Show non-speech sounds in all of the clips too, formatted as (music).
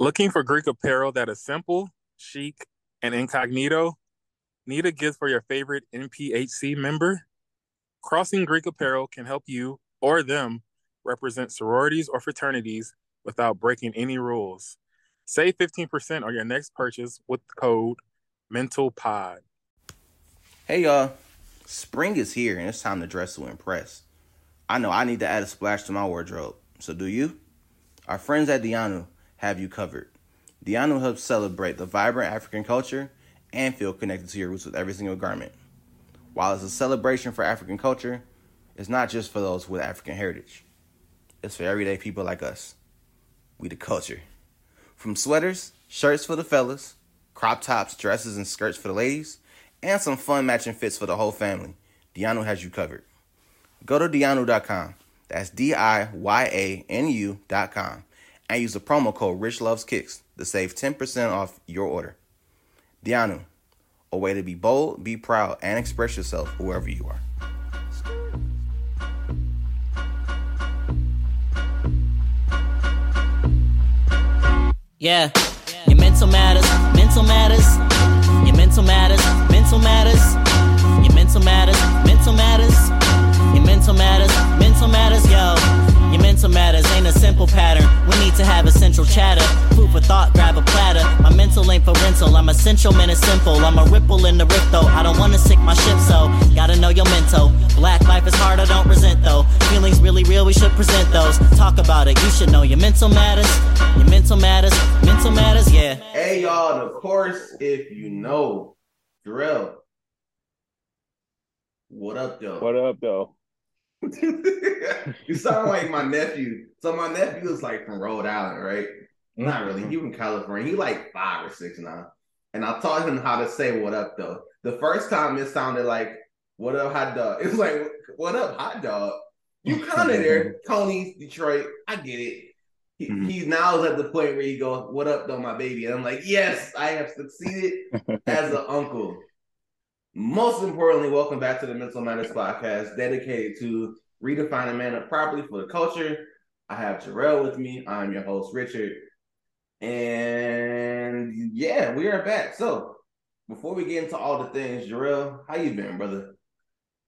Looking for Greek apparel that is simple, chic, and incognito? Need a gift for your favorite NPHC member? Crossing Greek Apparel can help you or them represent sororities or fraternities without breaking any rules. Save 15% on your next purchase with the code MENTALPOD. Hey y'all, spring is here and it's time to dress to impress. I know I need to add a splash to my wardrobe, so do you? Our friends at Diyanu have you covered. Diyanu helps celebrate the vibrant African culture and feel connected to your roots with every single garment. While it's a celebration for African culture, it's not just for those with African heritage. It's for everyday people like us. We the culture. From sweaters, shirts for the fellas, crop tops, dresses, and skirts for the ladies, and some fun matching fits for the whole family, Diyanu has you covered. Go to Diyanu.com. That's D I Y A N U.com. And use the promo code Rich Loves Kicks to save 10% off your order. Diyanu, a way to be bold, be proud, and express yourself wherever you are. Yeah, your mental matters, mental matters, your mental matters, mental matters, your mental matters, mental matters, your mental matters, mental matters, yo. Your mental matters ain't a simple pattern. We need to have a central chatter. Food for thought, grab a platter. My mental ain't for rental. I'm essential, man, it's simple. I'm a ripple in the rift, though. I don't wanna sink my ship, so gotta know your mental. Black life is hard, I don't resent, though. Feelings really real, we should present those. Talk about it, you should know your mental matters. Your mental matters, mental matters, yeah. Hey y'all, of course, if you know, Drill. What up, though? What up, though? (laughs) you sound like my nephew. So my nephew is like from Rhode Island, right? Not really. He from California. He like five or six now. And I taught him how to say what up though. The first time it sounded like what up hot dog. (laughs) It's like what up hot dog. You kind of (laughs) there, Tony, Detroit. I get it. He, Mhm. he now is at the point where he goes, "What up, though, my baby?" And I'm like, "Yes, I have succeeded as an uncle." Most importantly, welcome back to the Mental Matters podcast, dedicated to redefining man up properly for the culture. I have Jarrell with me. I'm your host, Richard. And yeah, we are back. So before we get into all the things, Jarrell, how you been, brother?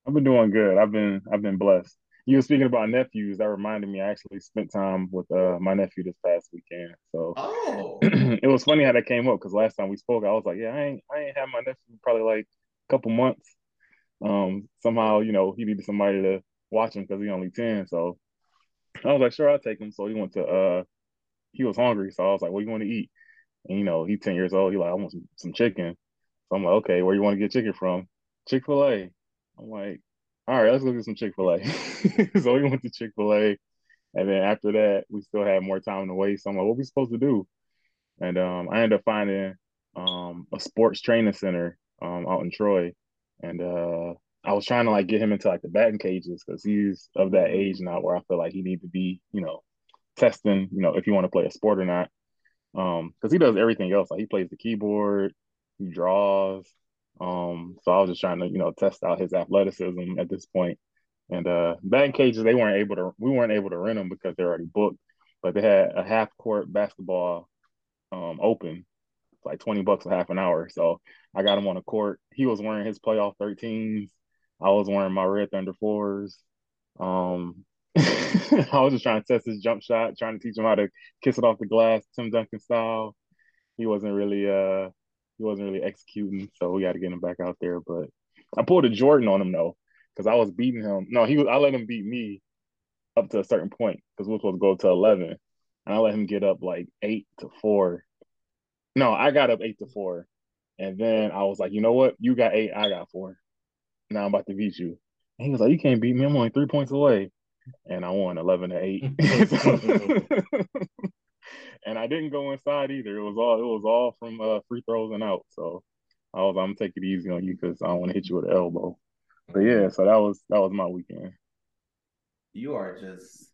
I've been doing good. I've been I've been blessed. You were speaking about nephews. That reminded me. I actually spent time with uh, my nephew this past weekend. So (clears throat) Oh, it was funny how that came up because last time we spoke, I was like, "Yeah, I ain't I ain't had my nephew probably like couple months." Um, somehow, you know, he needed somebody to watch him because he's only ten. So I was like, "Sure, I'll take him." So he went to uh, he was hungry, so I was like, "What do you want to eat?" And you know, he's ten years old. He like, "I want some, some chicken." So I'm like, "Okay, where you want to get chicken from?" Chick Fil A. I'm like, all right, let's go get some Chick Fil A. (laughs) so we went to Chick Fil A, and then after that, we still had more time to waste. So I'm like, what we supposed to do? And um, I ended up finding um a sports training center um out in Troy, and uh, I was trying to like get him into like the batting cages because he's of that age now where I feel like he need to be, you know, testing, you know, if you want to play a sport or not. Um, because he does everything else. Like he plays the keyboard, he draws. Um, so I was just trying to, you know, test out his athleticism at this point. And uh batting cages, they weren't able to we weren't able to rent them because they're already booked, but they had a half court basketball um open, like 20 bucks a half an hour. So I got him on a court. He was wearing his playoff 13s. I was wearing my red thunder fours. Um (laughs) I was just trying to test his jump shot, trying to teach him how to kiss it off the glass, Tim Duncan style. He wasn't really uh he wasn't really executing, so we got to get him back out there. But I pulled a Jordan on him though, because I was beating him. No, he was. I let him beat me up to a certain point because we were supposed to go to eleven, and I let him get up like eight to four. No, I got up eight to four, and then I was like, you know what? You got eight, I got four. Now I'm about to beat you. And he was like, you can't beat me. I'm only three points away, and I won eleven to eight. (laughs) (laughs) and I didn't go inside either. It was all it was all from uh, free throws and out. So I was I'm gonna take it easy on you because I don't want to hit you with an elbow. But yeah, so that was that was my weekend. you are just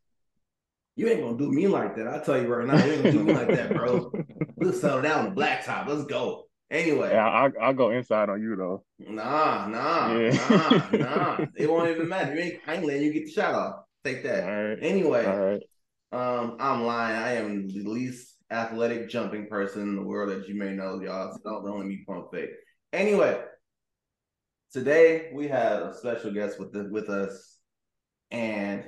you ain't gonna do me like that. I tell you right now, you ain't gonna do me like that, bro. (laughs) We'll settle down on the blacktop. Let's go. Anyway, Yeah, I I'll go inside on you though. nah, nah, Yeah. nah, (laughs) nah. It won't even matter. You ain't, I ain't letting you get the shot off. Take that. right, Anyway, all right. um, I'm lying. I am the least athletic jumping person in the world that you may know, y'all. So don't, don't let me pump fake. Anyway, today we have a special guest with the, with us, and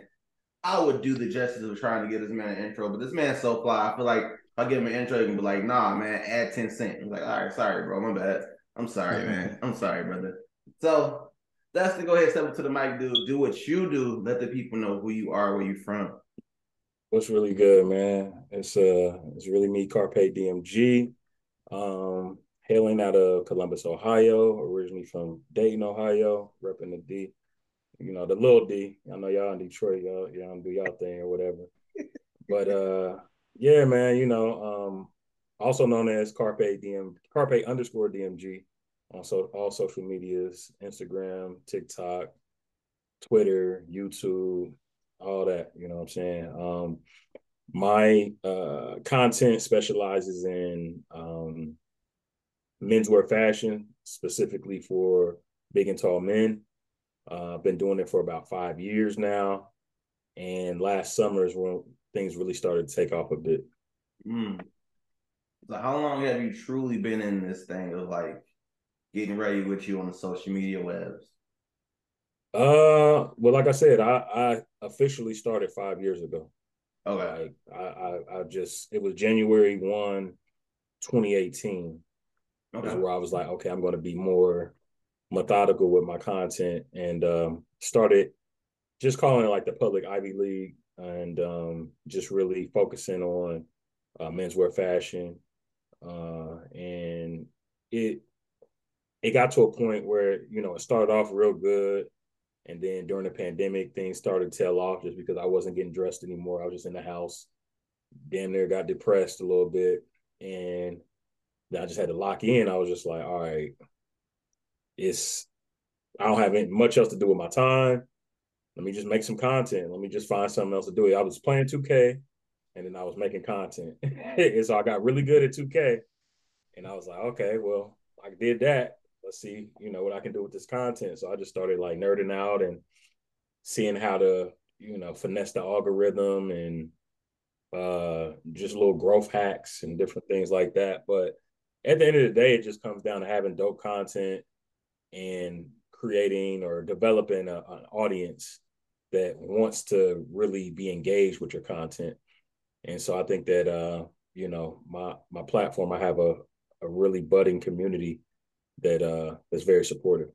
I would do the justice of trying to get this man an intro, but this man's so fly. I feel like if I give him an intro, he can be like, "Nah, man, add ten cent." I'm like, "All right, sorry, bro, my bad. I'm sorry, man. I'm sorry, brother." So that's to go ahead, step up to the mic, dude. Do what you do. Let the people know who you are, where you're from. What's really good, man? It's uh, it's really me, Carpe DMG. Um, hailing out of Columbus, Ohio, originally from Dayton, Ohio, repping the D. You know, the little D. I know y'all in Detroit, y'all, y'all do y'all thing or whatever. but (laughs) uh, yeah, man, you know, um, also known as Carpe DM, Carpe underscore DMG on so all social medias, Instagram, TikTok, Twitter, YouTube, all that. You know what I'm saying? Um, my uh, content specializes in um, menswear fashion, specifically for big and tall men. Uh, I've been doing it for about five years now, and last summer is when things really started to take off a bit. Mm. So, how long have you truly been in this thing of like getting ready with you on the social media webs? Uh, well, like I said, I I officially started five years ago. Okay. Like I, I, I just it was January 1, 2018. Okay. Is where I was like, okay, I'm gonna be more methodical with my content and um started just calling it like the public Ivy League and um just really focusing on uh, menswear fashion. Uh and it it got to a point where, you know, it started off real good and then during the pandemic, things started to tail off just because I wasn't getting dressed anymore. I was just in the house. Damn near got depressed a little bit. And I just had to lock in. I was just like, all right, it's I don't have much else to do with my time. Let me just make some content. Let me just find something else to do. I was playing 2K and then I was making content. (laughs) and so I got really good at 2K. And I was like, okay, well, I did that let's see, you know, what I can do with this content. So I just started like nerding out and seeing how to, you know, finesse the algorithm and uh just little growth hacks and different things like that. But at the end of the day, it just comes down to having dope content and creating or developing a, an audience that wants to really be engaged with your content. And so I think that uh, you know, my my platform, I have a a really budding community that uh that's very supportive.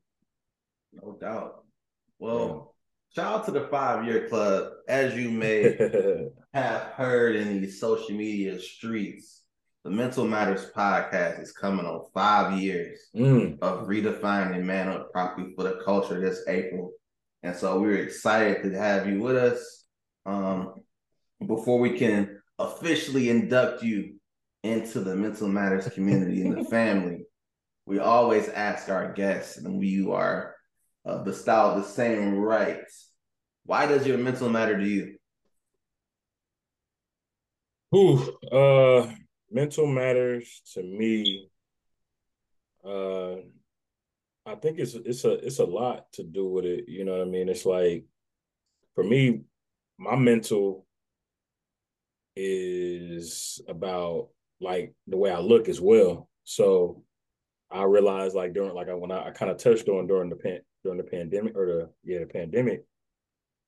No doubt. Well, yeah. shout out to the five year club. As you may (laughs) have heard in these social media streets, the Mental Matters podcast is coming on five years mm. of redefining manhood properly for the culture this April. And so we're excited to have you with us. Um, before we can officially induct you into the Mental Matters community and the (laughs) family, we always ask our guests, and we are uh, bestowed the same rights. Why does your mental matter to you? Ooh, uh, mental matters to me. Uh, I think it's it's a it's a lot to do with it. You know what I mean? It's like for me, my mental is about like the way I look as well. So I realized like during like i when I, I kind of touched on during the pan during the pandemic or the yeah the pandemic,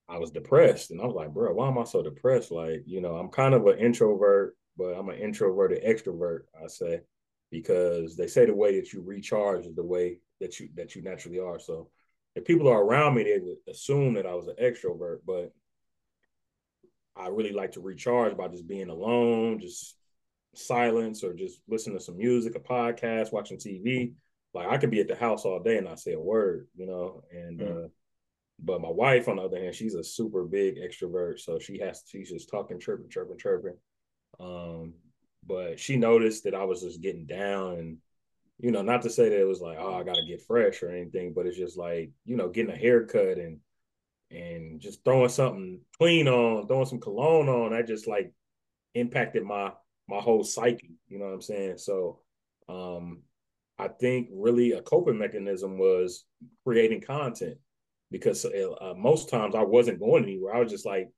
I was depressed and I was like, bro, why am I so depressed? Like, you know, I'm kind of an introvert, but I'm an introverted extrovert, I say, because they say the way that you recharge is the way that you that you naturally are. So if people are around me, they would assume that I was an extrovert, but I really like to recharge by just being alone, just silence or just listening to some music, a podcast, watching TV. Like I could be at the house all day and not say a word, you know. And mm. uh, but my wife, on the other hand, she's a super big extrovert, so she has she's just talking, chirping, chirping, chirping. Um, but she noticed that I was just getting down and you know, not to say that it was like, oh, I gotta get fresh or anything, but it's just like, you know, getting a haircut and and just throwing something clean on, throwing some cologne on, that just like impacted my my whole psyche. You know what I'm saying? So um, I think really a coping mechanism was creating content because uh, most times I wasn't going anywhere. I was just like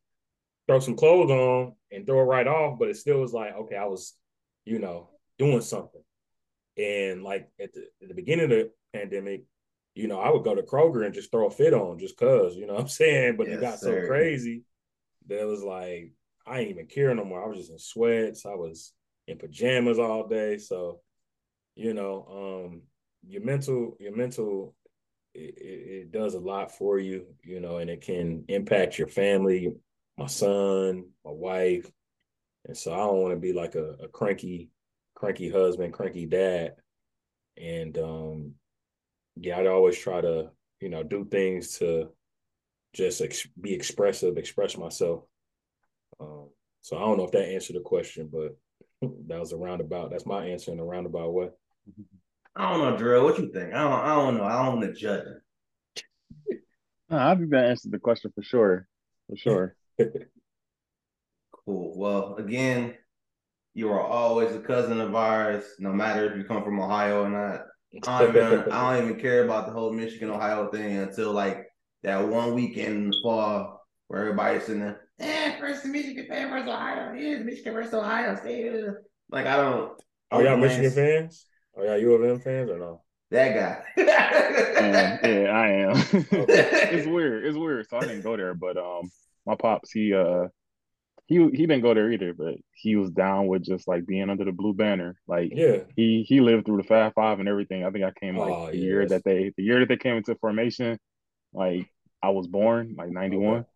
throw some clothes on and throw it right off, but it still was like okay, I was you know, doing something. And like at the, at the beginning of the pandemic, you know, I would go to Kroger and just throw a fit on just cause, you know what I'm (laughs) saying? But yes, it got sir. so crazy that it was like I ain't even care no more. I was just in sweats. I was in pajamas all day. So, you know, um, your mental, your mental, it, it, does a lot for you, you know, and it can impact your family, my son, my wife. And so I don't want to be like a, a cranky, cranky husband, cranky dad. And um, yeah, I'd always try to, you know, do things to just ex- be expressive, express myself. Um, so I don't know if that answered the question, but (laughs) that was a roundabout. That's my answer in a roundabout way. I don't know, Drill. What you think? I don't. I don't know. I don't want to judge it. (laughs) I think that answered the question for sure. For sure. Cool. Well, again, you are always a cousin of ours, no matter if you come from Ohio or not. I don't even, I don't even care about the whole Michigan Ohio thing until like that one weekend in the fall where everybody's sitting there. Eh, first Michigan fan versus Ohio. Yeah, Michigan versus Ohio State. Like I don't. Are y'all Michigan fans? Are y'all U of M fans or no? That guy. yeah, yeah, I am. (laughs) it's weird. It's weird. So I didn't go there, but um, my pops he uh he he didn't go there either, but he was down with just like being under the blue banner. Like yeah, he he lived through the Fab Five and everything. I think I came like oh, the yes. year that they the year that they came into formation. Like I was born like ninety one, okay.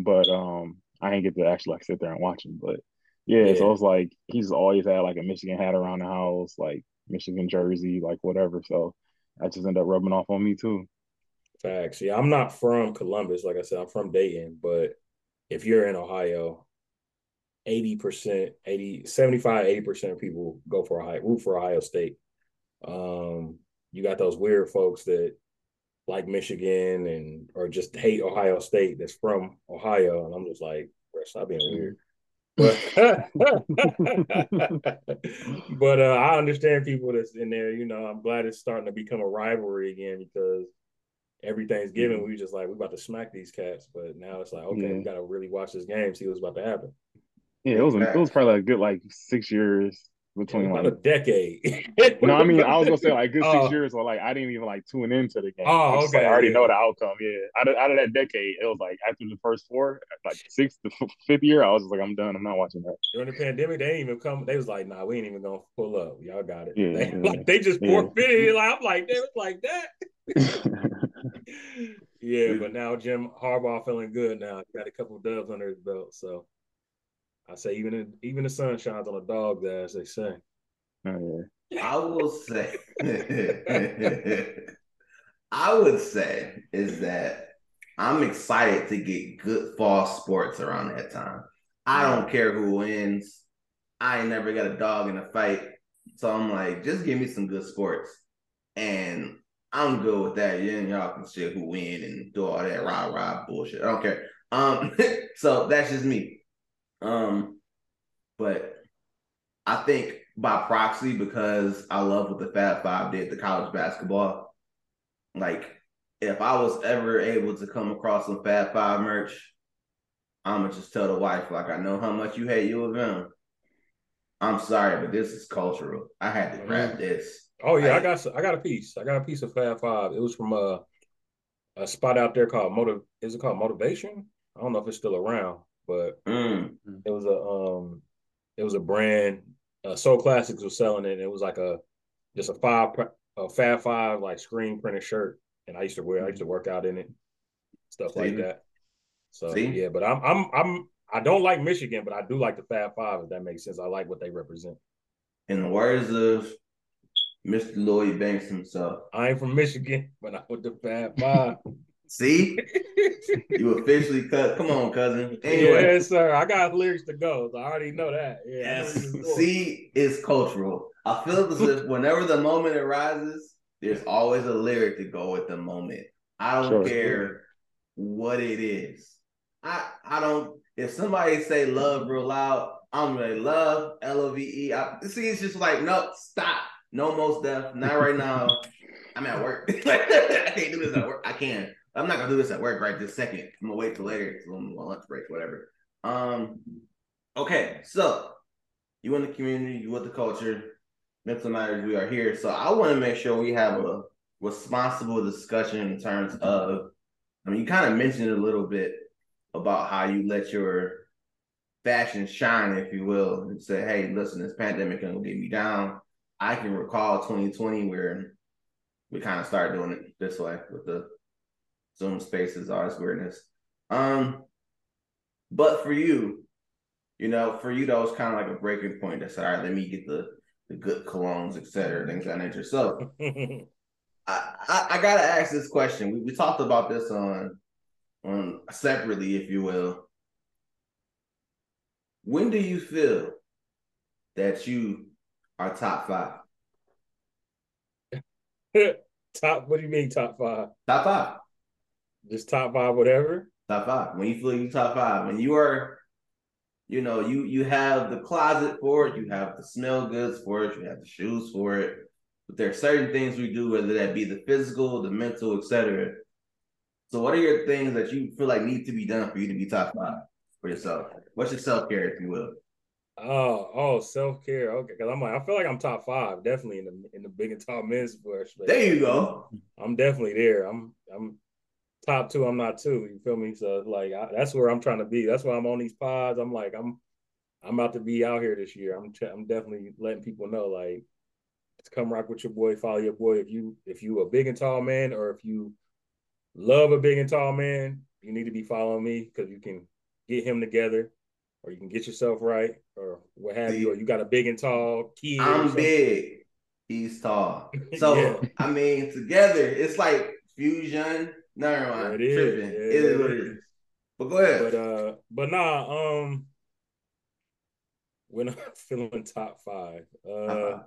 but um I didn't get to actually like sit there and watch him. But yeah, yeah, so it's like he's always had like a Michigan hat around the house, like Michigan jersey, like whatever. So I just ended up rubbing off on me too. Facts. Yeah, I'm not from Columbus. Like I said, I'm from Dayton, but if you're in Ohio, 80%, 80, 75, 80% of people go for Ohio, root for Ohio State. Um, you got those weird folks that like Michigan and or just hate Ohio State that's from Ohio. And I'm just like, stop being weird. But (laughs) but uh, I understand people that's in there. You know, I'm glad it's starting to become a rivalry again because every Thanksgiving mm-hmm. we just like we about to smack these cats, but now it's like okay, yeah. we got to really watch this game, see what's about to happen. Yeah, it was it was probably a good like six years between like a decade. (laughs) no, I mean I was gonna say like good six uh, years, or like I didn't even like tune into the game. Oh, okay. Like, I already yeah. know the outcome. Yeah, out of, out of that decade, it was like after the first four, like sixth, the fifth year, I was just like, I'm done. I'm not watching that. During the pandemic, they ain't even come. They was like, Nah, we ain't even gonna pull up. Y'all got it. Yeah, (laughs) they, yeah. Like, they just forfeited. Like I'm like, they was like that. (laughs) (laughs) yeah, but now Jim Harbaugh feeling good now. Got a couple dubs under his belt, so. I say even in, even the sun shines on a dog's ass, they say. Oh, yeah. I will say, (laughs) I would say is that I'm excited to get good fall sports around that time. I don't care who wins. I ain't never got a dog in a fight. So I'm like, just give me some good sports. And I'm good with that. Yeah, y'all can shit who win and do all that rah rah bullshit. I don't care. Um, (laughs) so that's just me. Um, but I think by proxy, because I love what the Fab Five did to college basketball, like if I was ever able to come across some Fab Five merch, I'ma just tell the wife, like I know how much you hate U of M. I'm sorry, but this is cultural. I had to grab mm-hmm. this. Oh yeah, I, I got I got a piece. I got a piece of Fab Five. It was from a a spot out there called Motive. Is it called Motivation? I don't know if it's still around, but mm. it was a um it was a brand. Uh, Soul Classics was selling it. it was like a just a five a Fab Five like screen printed shirt, and I used to wear. I used to work out in it, stuff See? like that. So See? yeah, but I'm I'm I'm I don't like Michigan, but I do like the Fab Five. If that makes sense, I like what they represent. In the words of Mr. Lloyd Banks himself, I ain't from Michigan, but I with the Fab Five. (laughs) See, (laughs) you officially cut. Come on, cousin. Anyway, yes, sir. I got lyrics to go. So I already know that. Yeah, yes. See, it's cultural. I feel as if whenever the moment arises, there's always a lyric to go with the moment. I don't sure, care sure. what it is. I I don't. If somebody say love real loud, I'm like love L O V E. See, it's just like no, stop. No most deaf. Not right now. I'm at work. (laughs) I can't do this at work. I can. I'm not gonna do this at work right this second. I'm gonna wait till later, till my lunch break, whatever. Um, okay, so you in the community, you with the culture, mental matters, we are here. So I want to make sure we have a responsible discussion in terms of, I mean, you kind of mentioned a little bit about how you let your fashion shine, if you will, and say, hey, listen, this pandemic can get me down. I can recall 2020 where we kind of started doing it this way with the Zoom spaces, all this weirdness. Um, but for you, you know, for you that was kind of like a breaking point that said, all right, let me get the the good colognes, etc., things of that nature. So (laughs) I, I, I gotta ask this question. We we talked about this on on separately, if you will. When do you feel that you are top five? (laughs) top what do you mean top five? Top five. Just top five, whatever. Top five. When you feel you top five, when you are, you know, you you have the closet for it, you have the smell goods for it, you have the shoes for it. But there are certain things we do, whether that be the physical, the mental, etc. So, what are your things that you feel like need to be done for you to be top five for yourself? What's your self care, if you will? Oh, oh, self care. Okay, because I'm like, I feel like I'm top five, definitely in the in the big and tall men's push. There you go. I'm definitely there. I'm I'm top two. I'm not two. You feel me? So like I, that's where I'm trying to be. That's why I'm on these pods. I'm like I'm I'm about to be out here this year. I'm I'm definitely letting people know like come rock with your boy, follow your boy. If you if you a big and tall man, or if you love a big and tall man, you need to be following me because you can get him together, or you can get yourself right, or what have you. Or you got a big and tall kid. I'm big. He's tall. (laughs) So yeah. I mean, together it's like fusion. Never mind. It is. Yeah, it is what it is. But go ahead. But uh, but nah. Um, when (laughs) I'm feeling top five, uh, uh-huh.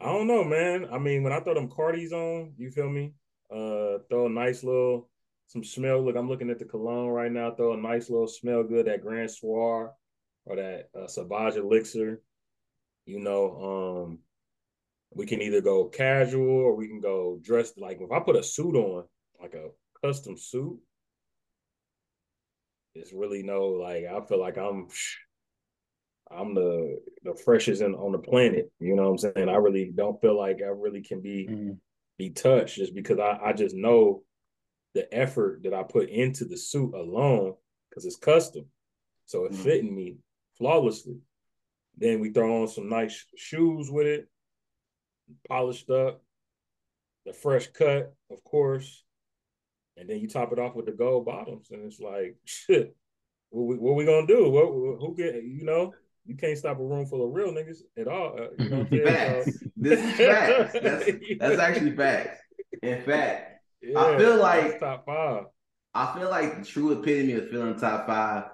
I don't know, man. I mean, when I throw them Cardis on, you feel me? Uh, throw a nice little some smell. Look, I'm looking at the cologne right now. Throw a nice little smell good that Grand Soir or that uh, Sauvage Elixir. You know, um, we can either go casual or we can go dressed like if I put a suit on, like a custom suit, it's really no like I feel like I'm I'm the the freshest in, on the planet. You know what I'm saying? I really don't feel like I really can be mm-hmm. be touched just because I, I just know the effort that I put into the suit alone because it's custom. So it mm-hmm. fitting me flawlessly. Then we throw on some nice shoes with it, polished up, the fresh cut, of course. And then you top it off with the gold bottoms. And it's like, shit, what we, what we gonna do? What, who get, you know? you can't stop a room full of real niggas at all. Uh, you know (laughs) facts. this is facts. (laughs) That's, that's actually facts. In fact, yeah, I feel like top five. I feel like the true epitome of feeling top five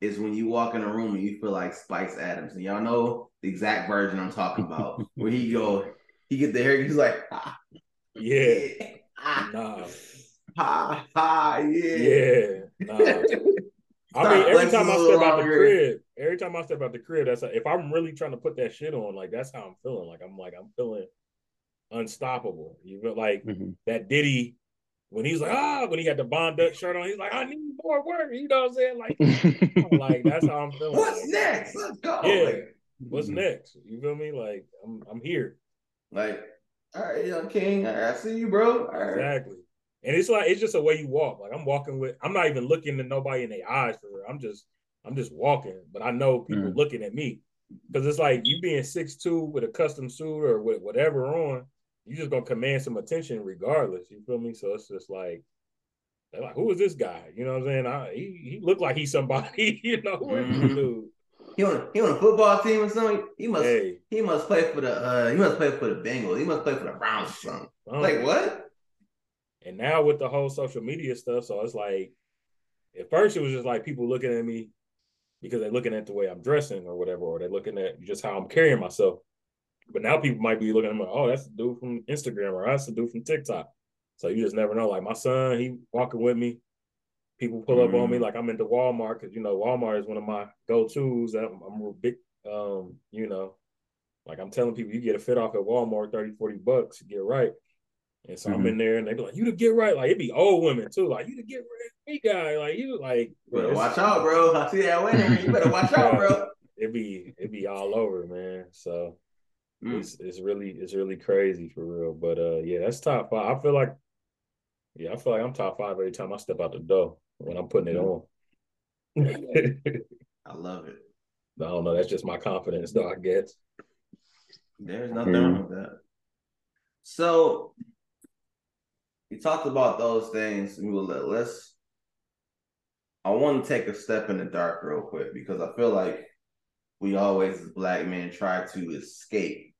is when you walk in a room and you feel like Spice Adams, and y'all know the exact version I'm talking about. (laughs) where he go, he get the hair, he's like, ah, yeah, ah, nah, ha ha, yeah, yeah, nah. (laughs) I mean, every time I step out the crib, every time I step out the crib, that's a, if I'm really trying to put that shit on, like that's how I'm feeling. Like I'm like I'm feeling unstoppable. You feel like mm-hmm. that Diddy when he's like ah when he had the Von Dutch shirt on, he's like I need more work. You know what I'm saying? Like, I'm (laughs) like that's how I'm feeling. What's like, next? Let's go. Yeah. What's mm-hmm. next? You feel me? Like I'm I'm here. Like all right, young king. I see you, bro. Exactly. And it's like it's just a way you walk. Like I'm walking with I'm not even looking at nobody in their eyes for real. I'm just I'm just walking, but I know people mm. looking at me. Cause it's like you being six two with a custom suit or with whatever on, you just gonna command some attention regardless. You feel me? So it's just like they're like, who is this guy? You know what I'm saying? I, he he looked like he's somebody, (laughs) you know, who is this dude? He on he on a football team or something. He must hey. he must play for the uh he must play for the Bengals. He must play for the Browns or something. Um, like what? And now with the whole social media stuff, so it's like at first it was just like people looking at me because they're looking at the way I'm dressing or whatever, or they're looking at just how I'm carrying myself. But now people might be looking at me like, oh, that's the dude from Instagram or that's the dude from TikTok. So you just never know. Like my son, he walking with me. People pull up mm. on me mm. like I'm into Walmart because you know Walmart is one of my go-tos. I'm, I'm a big, um, you know, like I'm telling people, you get a fit off at Walmart, 30, 40 bucks, get right. And so mm-hmm. I'm in there and they be like, you to get right. Like it be old women too. Like you to get right, me guy. Like you like better watch out, bro. I see that winner. You better watch (laughs) out, bro. it be it be all over, man. So mm. it's it's really it's really crazy for real. But uh, yeah, that's top five. I feel like, yeah, I feel like I'm top five every time I step out the door when I'm putting it on. (laughs) I love it. I don't know. That's just my confidence, though. I guess. There's nothing mm. wrong with that. So you talked about those things. We will let let's. I want to take a step in the dark real quick because I feel like we always, as black men, try to escape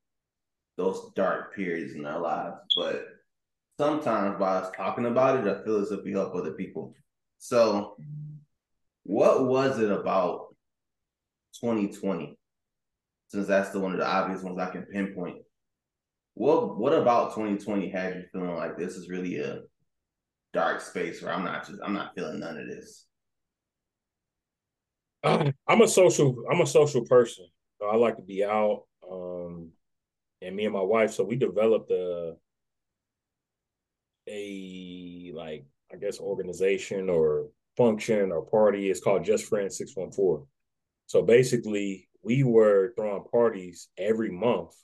those dark periods in our lives, but sometimes by us talking about it, I feel as if we help other people. So, what was it about 2020? Since that's the one of the obvious ones I can pinpoint. What what about 2020 had you feeling like this is really a dark space where I'm not just I'm not feeling none of this? (sighs) I'm a social I'm a social person. I like to be out. Um, and me and my wife, so we developed a a like I guess organization or function or party. It's called Just Friends 614. So basically, we were throwing parties every month,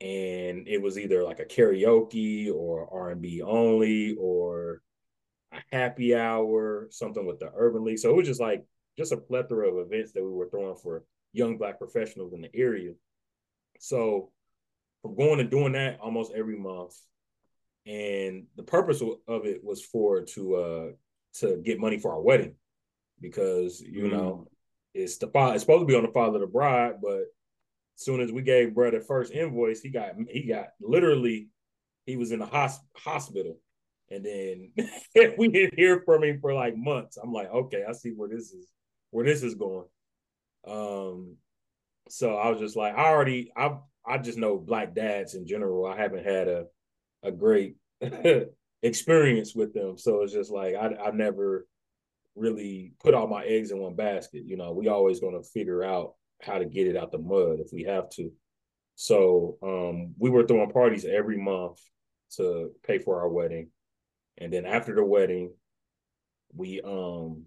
and it was either like a karaoke or R and B only or a happy hour, something with the Urban League. So it was just like just a plethora of events that we were throwing for young black professionals in the area. So from going and doing that almost every month, and the purpose of it was for to uh to get money for our wedding because you mm. know it's the father it's supposed to be on the father of the bride but as soon as we gave brother first invoice he got he got literally he was in the hosp- hospital and then (laughs) we didn't hear from him for like months i'm like okay i see where this is where this is going um so i was just like i already i i just know black dads in general i haven't had a a great (laughs) experience with them. So it's just like I I never really put all my eggs in one basket. You know, we always gonna figure out how to get it out the mud if we have to. So um, we were throwing parties every month to pay for our wedding. And then after the wedding, we um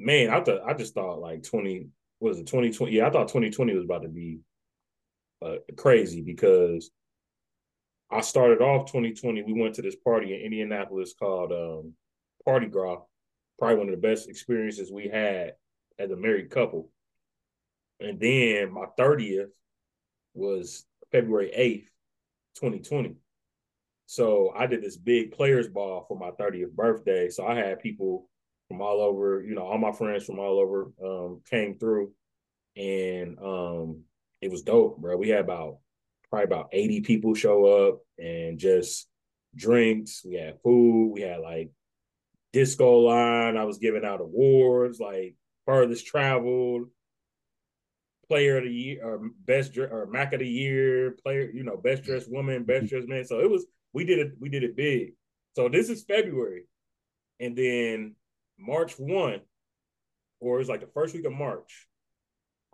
man, I thought I just thought like 20 was it 2020? Yeah, I thought 2020 was about to be uh, crazy because I started off 2020. We went to this party in Indianapolis called um, Party Gras. Probably one of the best experiences we had as a married couple. And then my 30th was February 8th, 2020. So I did this big players ball for my 30th birthday. So I had people from all over, you know, all my friends from all over um, came through and um, it was dope, bro. We had about probably about 80 people show up and just drinks. We had food. We had like disco line. I was giving out awards like furthest traveled, player of the year, or best or Mac of the year, player, you know, best dressed woman, best dressed man. So it was we did it, we did it big. So this is February. And then March 1, or it was like the first week of March,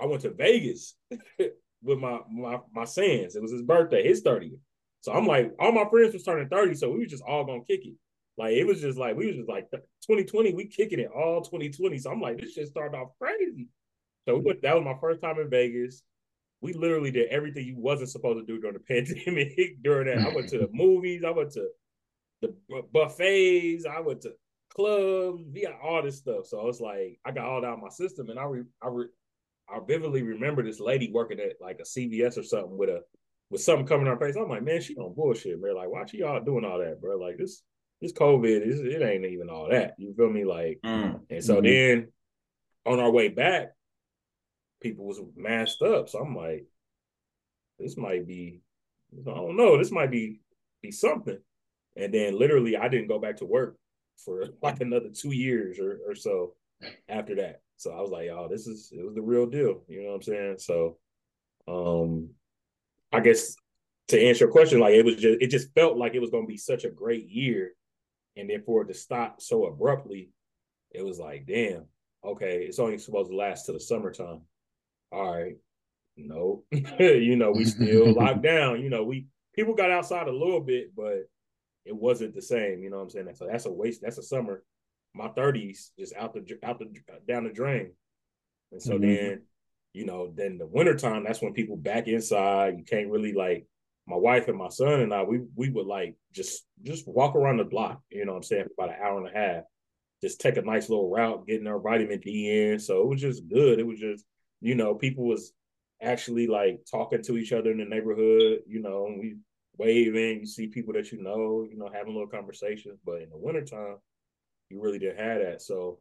I went to Vegas (laughs) with my my my sons. It was his birthday, his 30th. So I'm like, all my friends was turning 30, so we was just all gonna kick it. Like it was just like we was just like 2020, we kicking it all 2020. So I'm like, this shit started off crazy. So we went, that was my first time in Vegas. We literally did everything you wasn't supposed to do during the (laughs) pandemic. during that, I went to the (laughs) movies, I went to the buffets, I went to clubs, we got all this stuff. So it's like I got all that out my system, and I re, I re, I vividly remember this lady working at like a CVS or something with a with something coming on her face. I'm like, man, she on bullshit, man. Like, why she all doing all that, bro? Like this this COVID, is it ain't even all that. You feel me? Like, mm. and so mm-hmm. then on our way back, people was masked up. So I'm like, this might be, I don't know, this might be be something. And then literally, I didn't go back to work for (laughs) like another two years or, or so after that. So I was like, oh, this is it was the real deal. You know what I'm saying? So um I guess to answer your question, like it was just it just felt like it was gonna be such a great year. And then for it to stop so abruptly, it was like, damn, okay, it's only supposed to last till the summertime. All right. No, (laughs) you know, we still locked (laughs) down. You know, we people got outside a little bit, but it wasn't the same. You know what I'm saying? So that's a waste. That's a summer my 30s just out the out the down the drain. And so mm-hmm. then you know, then the wintertime, that's when people back inside. You can't really like my wife and my son and I, we we would like just just walk around the block, you know what I'm saying, for about an hour and a half. Just take a nice little route, getting our vitamin D in. So it was just good. It was just, you know, people was actually like talking to each other in the neighborhood, you know, we waving, you see people that you know, you know, having little conversations. But in the wintertime, you really didn't have that. So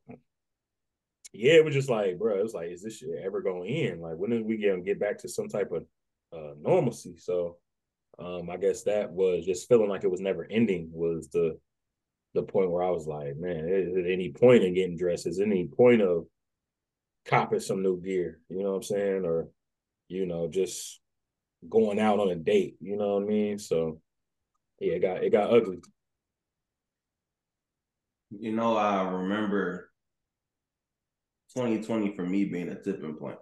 yeah, it was just like, bro, it was like, is this shit ever going to end? Like, when are we to get back to some type of uh, normalcy? So, um, I guess that was just feeling like it was never ending was the the point where I was like, man, is there any point in getting dressed? Is any point of copping some new gear? You know what I'm saying? Or, you know, just going out on a date. You know what I mean? So, yeah, it got it got ugly. You know, I remember 2020 for me being a tipping point.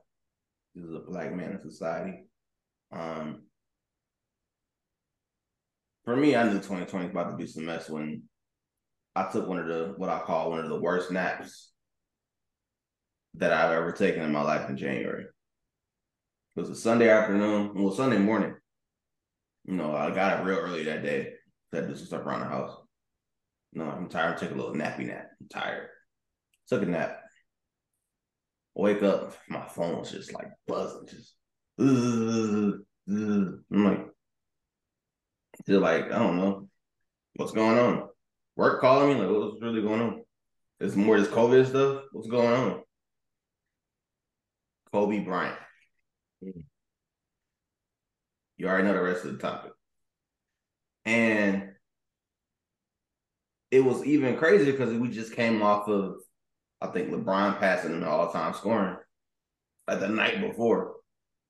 This is a black man in society. Um, for me, I knew 2020 was about to be some mess when I took one of the what I call one of the worst naps that I've ever taken in my life in January. It was a Sunday afternoon, well, Sunday morning. You know, I got up real early that day. Do some stuff around the house. No, I'm tired. Take a little nappy nap. I'm tired. Took a nap. Wake up, my phone's just like buzzing, just. Uh, uh. I'm like, just like I don't know what's going on. Work calling me like, what's really going on? Is more this COVID stuff. What's going on? Kobe Bryant. You already know the rest of the topic. And it was even crazier because we just came off of I think LeBron passing the all time scoring like the night before.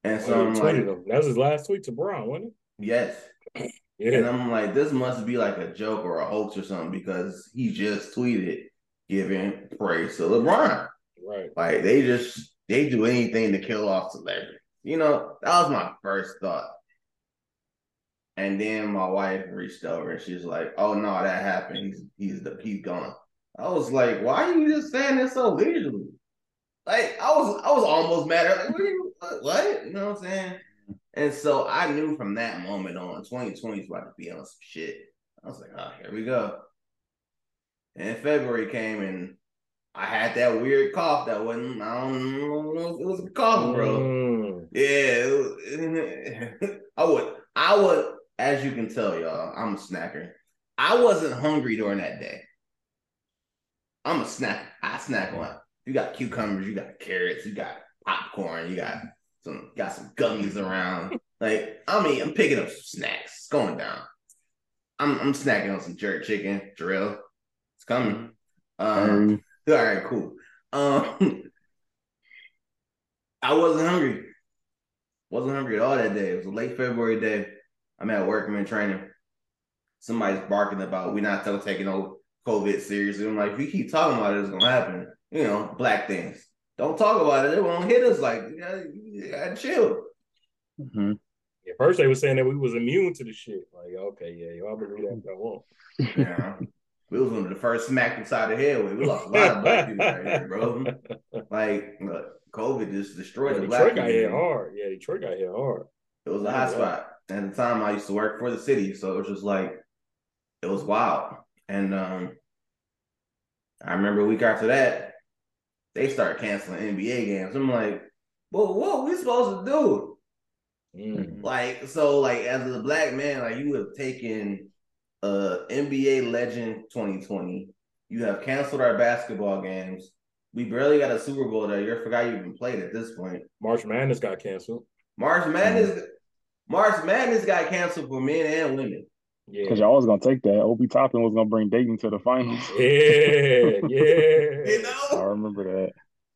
And so oh, I'm like, that was his last tweet to Bron, wasn't it? Yes. yeah. And I'm like, this must be like a joke or a hoax or something because he just tweeted giving praise to LeBron. Right. Like they just they do anything to kill off celebrity. You know, that was my first thought. And then my wife reached over and she's like, "Oh no, that happened. He's he's the he's gone." I was like, why are you just saying this so leisurely? Like I was I was almost mad. Like, what, you, what? You know what I'm saying? And so I knew from that moment on, 2020 is about to be on some shit. I was like, oh, here we go. And February came and I had that weird cough that wasn't, I don't know it was a cough, bro. Mm. Yeah. Was, (laughs) I would, I would, as you can tell, y'all, I'm a snacker. I wasn't hungry during that day. I'm a snack. I snack on. You got cucumbers, you got carrots, you got popcorn, you got some got some gummies around. (laughs) Like I mean, I'm picking up some snacks. It's going down. I'm I'm snacking on some jerk chicken, drill. It's coming. Um, all right, cool. Um, (laughs) I wasn't hungry. Wasn't hungry at all that day. It was a late February day. I'm at work. I'm in training. Somebody's barking about we're not taking over COVID seriously. I'm like, if you keep talking about it, it's gonna happen. You know, black things. Don't talk about it. It won't hit us. Like, you gotta, you gotta chill. Mm-hmm. At first, they were saying that we was immune to the shit. Like, okay, yeah, y'all believe that I won't. Yeah. We was one of the first smacked inside the head with. We lost a lot of black people right here, bro. (laughs) Like, look, COVID just destroyed yeah, the Detroit black got hit hard. Yeah, Detroit got hit hard. It was a hot spot. At the time, I used to work for the city, so it was just like it was wild. And um, I remember a week after that, they start canceling NBA games. I'm like, well, what are we supposed to do? Mm. Like, so like as a black man, like you would have taken uh NBA legend 2020. You have canceled our basketball games. We barely got a Super Bowl that year. Forgot you even played at this point. March Madness got canceled. March Madness, mm. March Madness got canceled for men and women. Yeah. Because y'all was gonna take that. Obi Toppin was gonna bring Dayton to the finals. Yeah, yeah. (laughs) you know? I remember that.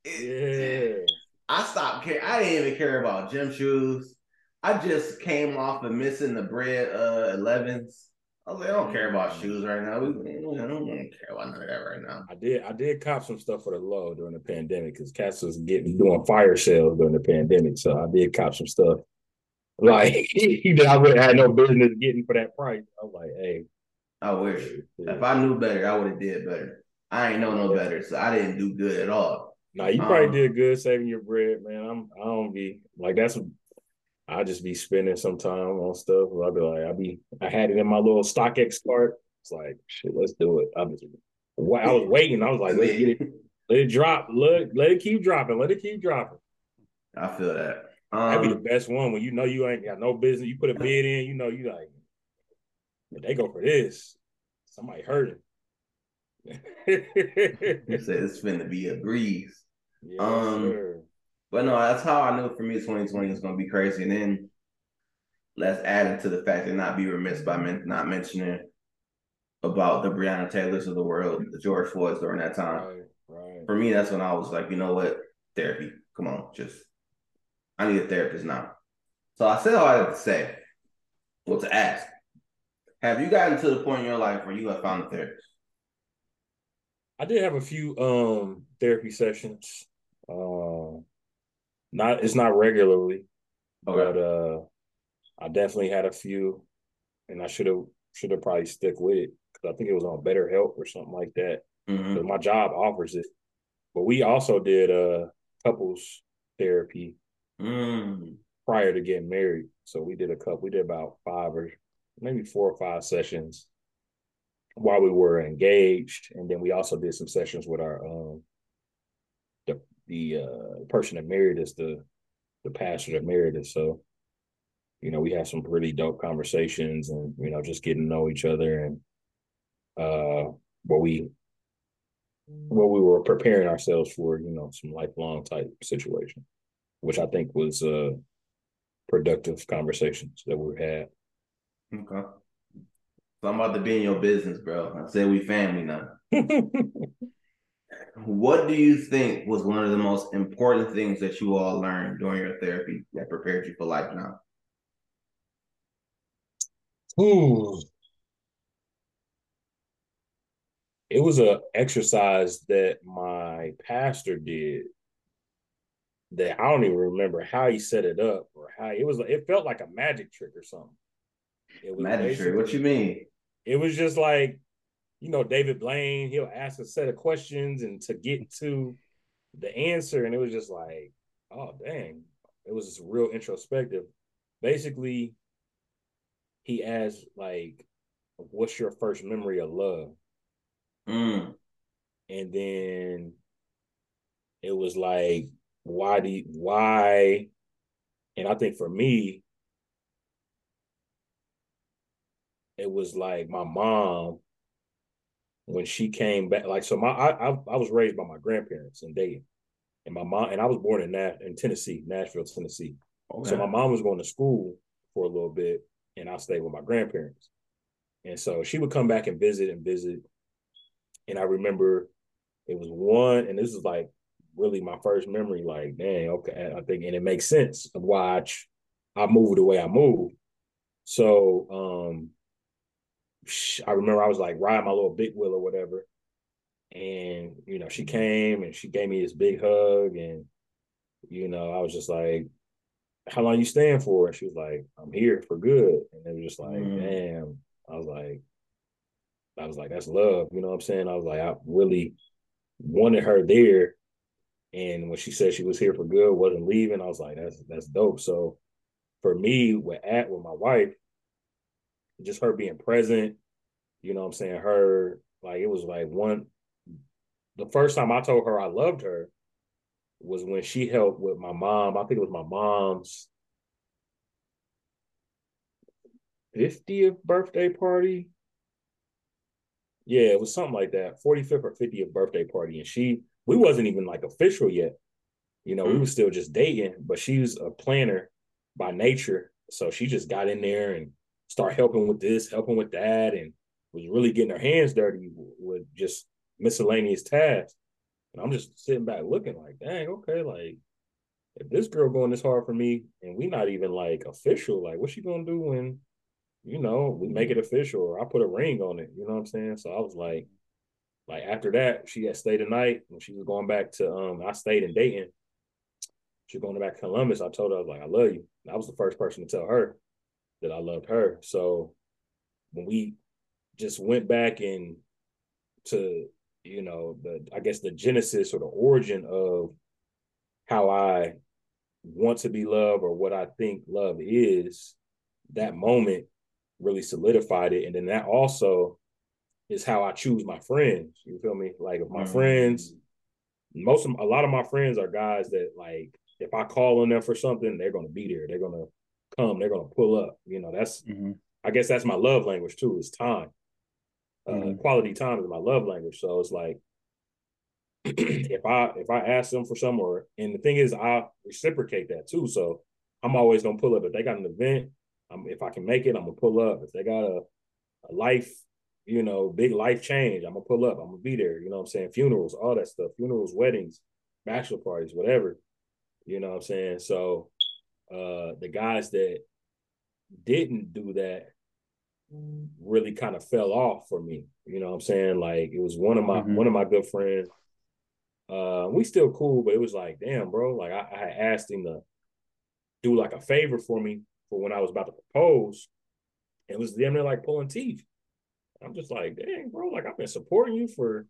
Yeah. I stopped care. I didn't even care about gym shoes. I just came off of missing the bred uh 11s. I was like, I don't care about shoes right now. We, I don't care about none of that right now. I did I did cop some stuff for the low during the pandemic because Cass was getting doing fire sales during the pandemic. So I did cop some stuff (laughs) like that I would have had no business getting for that price. I was like, hey. I wish. Yeah. If I knew better, I would have did better. I ain't know no better, so I didn't do good at all. Nah, you probably um, did good saving your bread, man. I'm I don't be like that's I just be spending some time on stuff. I'll be like, I be I had it in my little StockX cart. It's like shit, let's do it. I was I was waiting. I was like, let's get it, (laughs) let it drop. Let let it keep dropping. Let it keep dropping. I feel that. Um, That'd be the um, best one when you know you ain't got no business. You put a bid in, you know you like, they go for this. Somebody hurting. you said it's finna be a breeze. (laughs) Yes, um, sir. But no, that's how I knew for me 2020 is gonna be crazy. And then let's add it to the fact and not be remiss by men- not mentioning about the Breonna Taylors of the world, the George Floyds during that time. Right, right. For me, that's when I was like, you know what, therapy. Come on, just I need a therapist now. So I said all I had to say. Well, to ask, have you gotten to the point in your life where you have found a therapist? I did have a few um therapy sessions. Uh, not it's not regularly, okay. but uh, I definitely had a few, and I should have should have probably stick with it because I think it was on BetterHelp or something like that. Mm-hmm. my job offers it, but we also did uh couples therapy mm. prior to getting married. So we did a couple. We did about five or maybe four or five sessions while we were engaged, and then we also did some sessions with our um the uh person that married us, the the pastor that married us. So you know, we had some pretty dope conversations, and you know, just getting to know each other, and uh, what we what we were preparing ourselves for, you know, some lifelong type situation, which I think was uh productive conversations that we had. Okay. So I'm about to be in your business, bro. I said we family now. (laughs) what do you think was one of the most important things that you all learned during your therapy that prepared you for life now? Ooh. It was an exercise that my pastor did that I don't even remember how he set it up or how it was. It felt like a magic trick or something. It was magic trick. What you mean? It was just like, you know, David Blaine. He'll ask a set of questions and to get to the answer, and it was just like, oh dang, it was just real introspective. Basically, he asked like, "What's your first memory of love?" Mm. And then it was like, why do you, why? And I think for me, it was like my mom when she came back. Like so, my I I, I was raised by my grandparents in Dayton, and my mom and I was born in that in Tennessee, Nashville, Tennessee. Okay. So my mom was going to school for a little bit, and I stayed with my grandparents. And so she would come back and visit and visit. And I remember it was one, and this is like really my first memory. Like, dang, okay, I think, and it makes sense of why I, I moved the way I moved. So, um, I remember I was like riding my little big wheel or whatever, and you know she came and she gave me this big hug, and you know I was just like, how long you staying for? And she was like, I'm here for good. And it was just like, mm. damn. I was like, I was like, that's love. You know what I'm saying? I was like, I really wanted her there. And when she said she was here for good, wasn't leaving, I was like, that's that's dope. So for me, with at with my wife, just her being present, you know what I'm saying? Her like it was like one the first time I told her I loved her, was when she helped with my mom. I think it was my mom's 50th birthday party. Yeah, it was something like that. 45th or 50th birthday party. And she, we wasn't even like official yet. You know, mm-hmm. we were still just dating, but she was a planner by nature. So she just got in there and started helping with this, helping with that, and was really getting her hands dirty with just miscellaneous tasks. And I'm just sitting back looking like, dang, okay, like if this girl going this hard for me and we not even like official, like what's she gonna do when, you know, we make it official or I put a ring on it, you know what I'm saying? So I was like, like after that, she had stayed the night when she was going back to um I stayed in Dayton. She going back to Columbus. I told her I was like, I love you. And I was the first person to tell her that I loved her. So when we just went back and to you know, the I guess the genesis or the origin of how I want to be loved or what I think love is, that moment really solidified it. And then that also is how I choose my friends. You feel me? Like if my mm-hmm. friends, most of a lot of my friends are guys that like if I call on them for something, they're gonna be there. They're gonna come. They're gonna pull up. You know, that's mm-hmm. I guess that's my love language too. Is time. Uh, mm-hmm. Quality time is my love language. So it's like (clears throat) if I if I ask them for some or and the thing is I reciprocate that too. So I'm always gonna pull up. If they got an event, I'm, if I can make it, I'm gonna pull up. If they got a, a life, you know, big life change, I'm gonna pull up. I'm gonna be there. You know what I'm saying? Funerals, all that stuff. Funerals, weddings, bachelor parties, whatever. You know what I'm saying? So uh the guys that didn't do that really kind of fell off for me. You know what I'm saying? Like it was one of my mm-hmm. one of my good friends. Uh we still cool, but it was like, damn, bro. Like I, I asked him to do like a favor for me for when I was about to propose. It was them they're like pulling teeth. I'm just like, dang, bro, like I've been supporting you for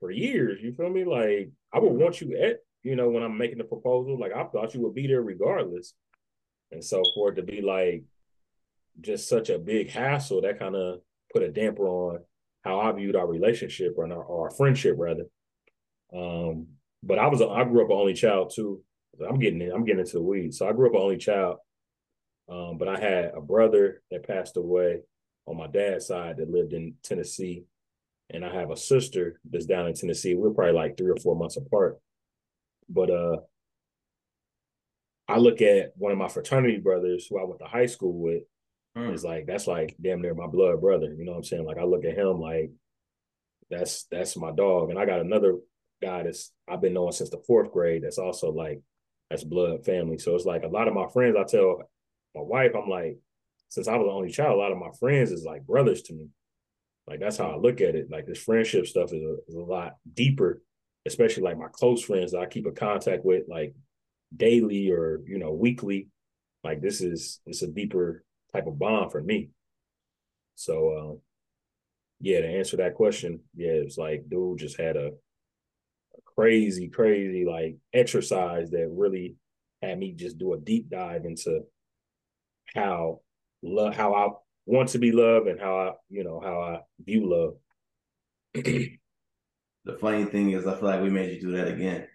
for years. You feel me? Like I would want you at, you know, when I'm making the proposal, like I thought you would be there regardless. And so for it to be like just such a big hassle, that kind of put a damper on how I viewed our relationship or our, our friendship rather. Um, but I was a, I grew up an only child too. I'm getting in, I'm getting into the weeds. So I grew up an only child. Um, but I had a brother that passed away on my dad's side that lived in Tennessee. And I have a sister that's down in Tennessee. We're probably like three or four months apart. But uh I look at one of my fraternity brothers who I went to high school with. Mm. It's like that's like damn near my blood brother. You know what I'm saying? Like I look at him like that's that's my dog. And I got another guy that's I've been knowing since the fourth grade. That's also like that's blood family. So it's like a lot of my friends I tell my wife, I'm like, since I was the only child, a lot of my friends is like brothers to me. Like that's how I look at it. Like this friendship stuff is a, is a lot deeper, especially like my close friends that I keep in contact with like daily or you know weekly. Like this is it's a deeper type of bond for me. So um, yeah, to answer that question, yeah, it's like dude just had a, a crazy, crazy like exercise that really had me just do a deep dive into how love how I want to be loved and how I you know how I view love. (clears throat) the funny thing is, I feel like we made you do that again,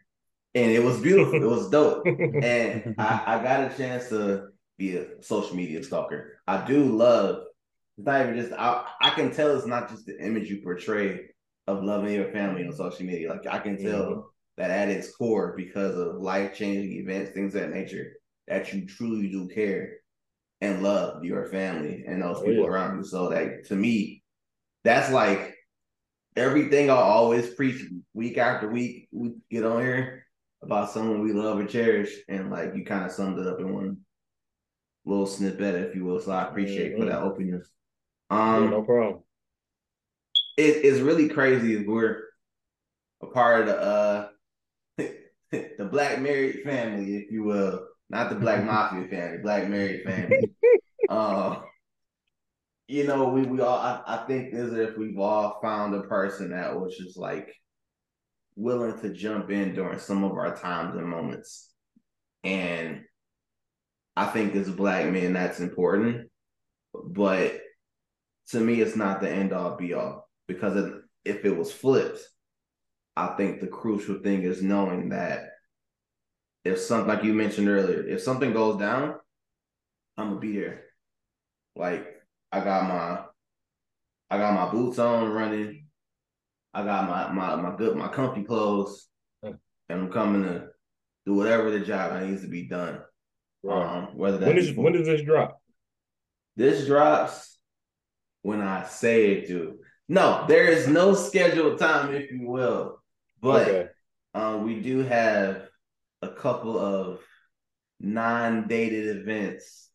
and it was beautiful. it was dope, (laughs) and I, I got a chance to be a social media stalker. I do love. It's not even just I. I can tell it's not just the image you portray of loving your family on social media. Like I can tell mm-hmm. that at its core, because of life changing events, things of that nature, that you truly do care and love your family and those oh, people yeah. around you. So that to me, that's like everything I always preach week after week. We get on here about someone we love and cherish, and like you kind of summed it up in one little snippet, if you will. So I appreciate mm-hmm. for that openness. Um, yeah, no problem. It is really crazy. We're a part of the uh (laughs) the black married family, if you will not the Black (laughs) Mafia family, Black married family. uh, (laughs) you know, we we all I, I think as if we've all found a person that was just like willing to jump in during some of our times and moments. And I think as black men that's important. But to me it's not the end all be all because if it was flipped, I think the crucial thing is knowing that if something like you mentioned earlier, if something goes down, I'm gonna be there. Like I got my I got my boots on running. I got my my my good my comfy clothes, and I'm coming to do whatever the job needs to be done. Right. Um, whether that when is when does this drop? This drops when I say it do. No, there is no scheduled time, if you will. But okay. um, we do have a couple of non-dated events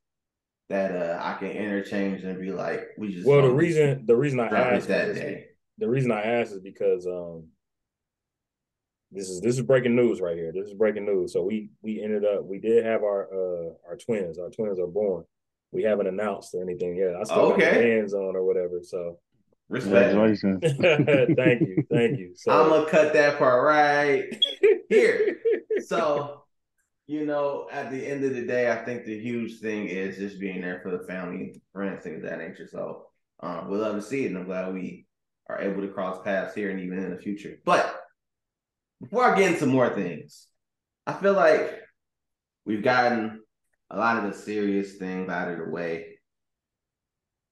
that uh, I can interchange and be like, we just. Well, the reason the reason I asked that day. The reason I asked is because um, this is this is breaking news right here. This is breaking news. So we we ended up we did have our uh our twins. Our twins are born. We haven't announced or anything yet. I still okay. got my hands on or whatever. So Respect. Congratulations. (laughs) (laughs) thank you, thank you. So I'm gonna cut that part right (laughs) here. So, you know, at the end of the day, I think the huge thing is just being there for the family, friends, things of that nature. So, um, we love to see it, and I'm glad we are able to cross paths here and even in the future. But before I get into more things, I feel like we've gotten a lot of the serious things out of the way.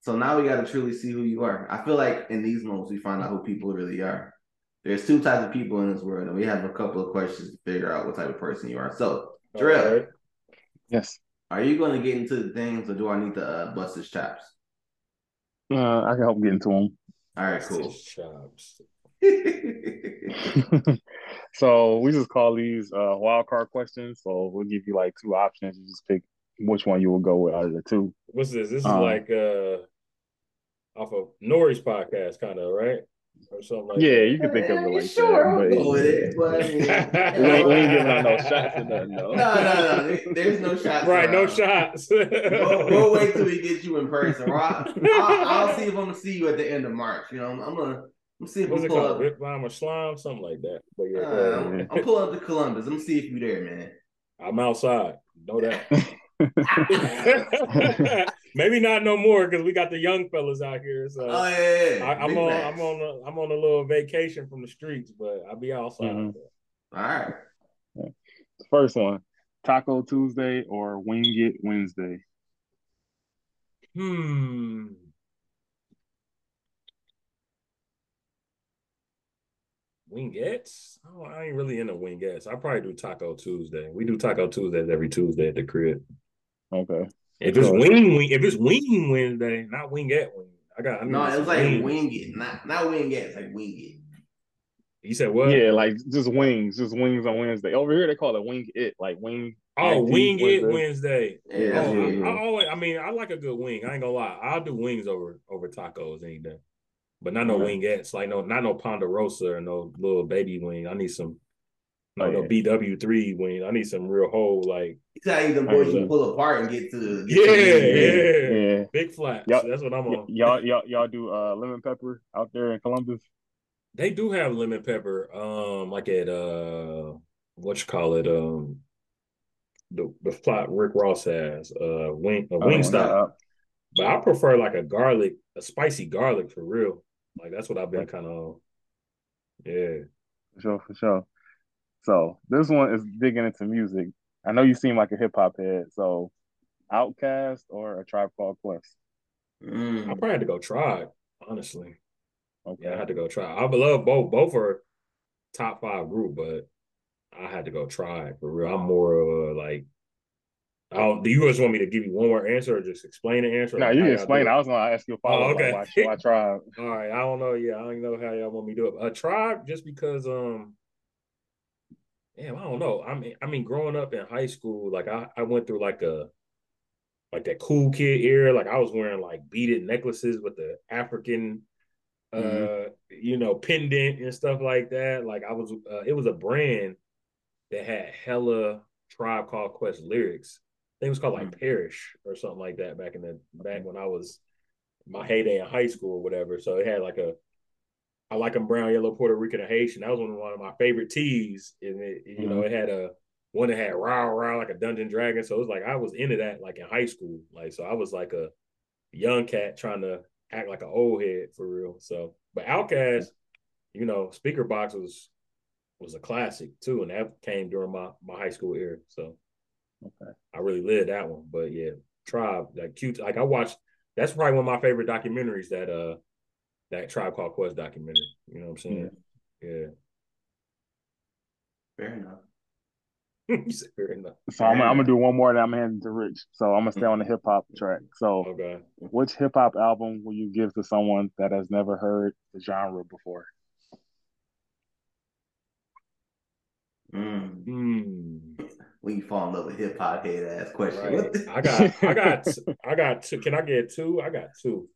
So now we got to truly see who you are. I feel like in these moments we find out who people really are. There's two types of people in this world, and we have a couple of questions to figure out what type of person you are. So, Drill, All right. Yes. are you going to get into the things, or do I need to uh, bust his chops? Uh, I can help get into them. All right, cool. Chops. (laughs) (laughs) so we just call these uh, wild card questions. So we'll give you like two options. You just pick which one you will go with out of the two. What's this? This is Um, like uh off of N.O.R.E.'s podcast, kind of, right? Or something like Yeah, that. you can think of it like sure, that. I'll but- go with it. But I mean, we, ain't, we ain't giving out no shots or nothing, though. No, no, no. there- There's no shots. Right, no shots. We'll, we'll wait till we get you in person. Or I'll, I'll, I'll see if I'm gonna see you at the end of March. You know, I'm, I'm gonna I'm see if What's we it pull called? up. Rip Rhyme or Slime? Something like that. But yeah, Uh, uh, I'm, I'm pulling up to Columbus. I'm gonna see if you there, man. I'm outside. Know that. (laughs) (laughs) Maybe not no more because we got the young fellas out here. So Oh yeah, yeah, yeah. I, I'm on. facts. I'm on. A, I'm on a little vacation from the streets, but I'll be outside. Mhm. All right. First one, Taco Tuesday or Wing It Wednesday. Hmm. Wingettes? Oh, I ain't really into wingettes. I probably do Taco Tuesday. We do Taco Tuesdays every Tuesday at the crib. Okay. If it's wing, wing if it's wing Wednesday, not wingette wing. I got. I need No, it some was like wings. wing it, not not wing it. It's like wing it. You said what? Yeah, like just wings, just wings on Wednesday. Over here they call it Wing It, like wing. Oh, IT wing it Wednesday. Wednesday. Yeah, Oh, that's I, yeah. I always. I mean, I like a good wing. I ain't gonna lie. I'll do wings over over tacos any day, but not no Okay. wingettes. Like no, not no Ponderosa or no little baby wing. I need some. No, Oh, no yeah. BW three wing. I need some real whole like It's how you them boys you pull apart and get to get Yeah, to the- yeah. Yeah. big flats. Yup. That's what I'm on. y'all, y'all, y'all do uh lemon pepper out there in Columbus. They do have lemon pepper. Um, like at uh, what you call it? Um, the the flat Rick Ross has uh wing a Oh, wing nah, stop. But I prefer like a garlic, a spicy garlic for real. Like that's what I've been kind of. Yeah. For sure, for sure. So this one is digging into music. I know you seem like a hip hop head. So, Outkast or a Tribe Called Quest? I Mm. probably had to go try it, honestly. Okay. Yeah, I had to go try. it. I love both. Both are top five group, but I had to go try for real. I'm more uh, like. I don't, do you guys want me to give you one more answer or just explain the answer? No, you can explain. I was gonna ask you a follow up. Oh, okay. Like, why, why Tribe? (laughs) All right, I don't know. Yeah, I don't know how y'all want me to do it. A tribe, just because um, damn, I don't know. I mean, I mean, growing up in high school, like I, I went through like a like that cool kid era. Like I was wearing like beaded necklaces with the African, uh, Mhm. you know, pendant and stuff like that. Like I was, uh, it was a brand that had hella tribe called Quest lyrics. I think it was called like Perish or something like that back in the back when I was my heyday in high school or whatever. So it had like a I like them brown, yellow, Puerto Rican, and Haitian. That was one of, one of my favorite teas. And it, you know, it had a one that had rah rah like a Dungeon Dragon. So it was like I was into that like in high school. Like so I was like a young cat trying to act like an old head for real. So but Outkast, you know, Speakerboxxx was was a classic too, and that came during my my high school era. So Okay. I really lived that one. But yeah, Tribe, like cute. Like I watched. That's probably one of my favorite documentaries. That uh, that Tribe Called Quest documentary. You know what I'm saying? Yeah. Fair enough. (laughs) you said fair enough. So I'm, I'm gonna do one more, and I'm handing to Rich. So I'm gonna stay on the hip hop track. So, Okay. which hip hop album will you give to someone that has never heard the genre before? Mm. Hmm. We fall in love with hip hop head ass question. Right. (laughs) I got. I got. I got two. Can I get two? I got two.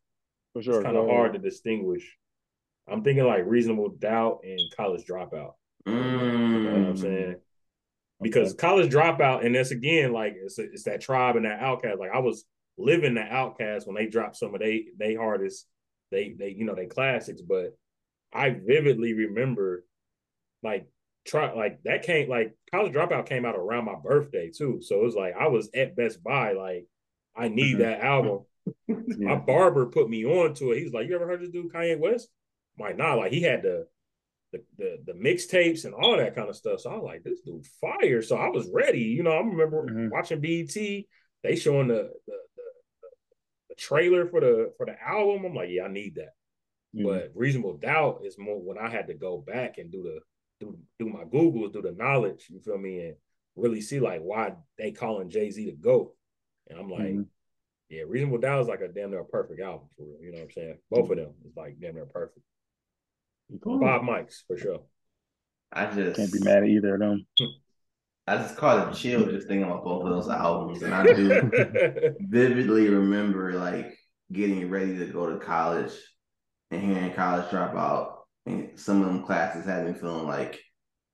For sure. It's kind of hard to distinguish. I'm thinking like Reasonable Doubt and College Dropout. You know what I'm Mm. saying? Because college dropout, and that's again like it's, it's that tribe and that Outkast. Like I was living the Outkast when they dropped some of they they hardest they they you know they classics, but I vividly remember like try like that came like college dropout came out around my birthday too. So it was like I was at Best Buy, like I need mm-hmm. that album. My barber put me on to it. He's like, You ever heard this dude Kanye West? I'm like, nah, like he had the the the, the mixtapes and all that kind of stuff. So I was like, this dude fire. So I was ready. You know, I remember mm-hmm. watching BET, they showing the, the the, the trailer for the for the album. I'm like, yeah, I need that. Mm-hmm. But reasonable doubt is more when I had to go back and do the do do my Googles, do the knowledge, you feel me, and really see like why they calling Jay Z the GOAT. And I'm like, mm-hmm. Yeah, Reasonable Doubt is like a damn near perfect album for real. You know what I'm saying? Both of them is like damn near perfect. Bob Mikes for sure. I just can't be mad at either of them. I just caught a chill just thinking about both of those albums, and I do (laughs) vividly remember like getting ready to go to college and hearing college dropout, and some of them classes had me feeling like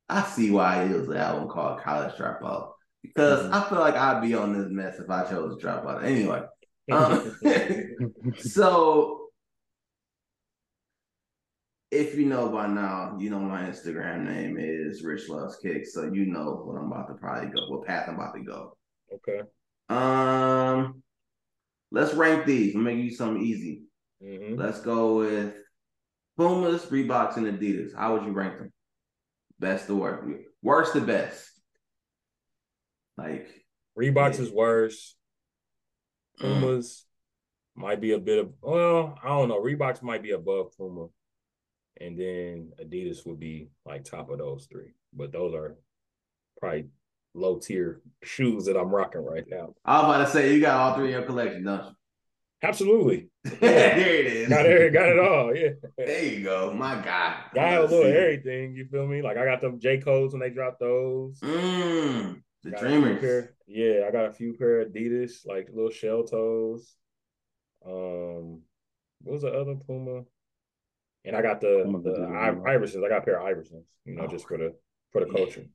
I see why it was an album called College Dropout because mm-hmm. I feel like I'd be on this mess if I chose to drop out. Anyway, um, (laughs) so if you know by now, you know my Instagram name is Rich Loves Kicks, so you know what I'm about to probably go, what path I'm about to go. Okay. Um, let's rank these. I'll make you something easy. Mm-hmm. Let's go with Pumas, Reeboks, and Adidas. How would you rank them? Best to worst, worst to best. Like Reeboks yeah. is worse. Pumas mm. might be a bit of well, I don't know. Reeboks might be above Puma and then Adidas would be like top of those three. But those are probably low tier shoes that I'm rocking right now. I was about to say you got all three in your collection, don't you? Absolutely. (laughs) there it is. Got it, got it all. Yeah. There you go. My God. Got a little everything. You feel me? Like I got them J codes when they dropped those. Mm, the dreamers. Pair, yeah, I got a few pair of Adidas, like little shell toes. Um, what was the other Puma? And I got the the Iversons. I got a pair of Iversons, you know, oh, just for the for the yeah. culture.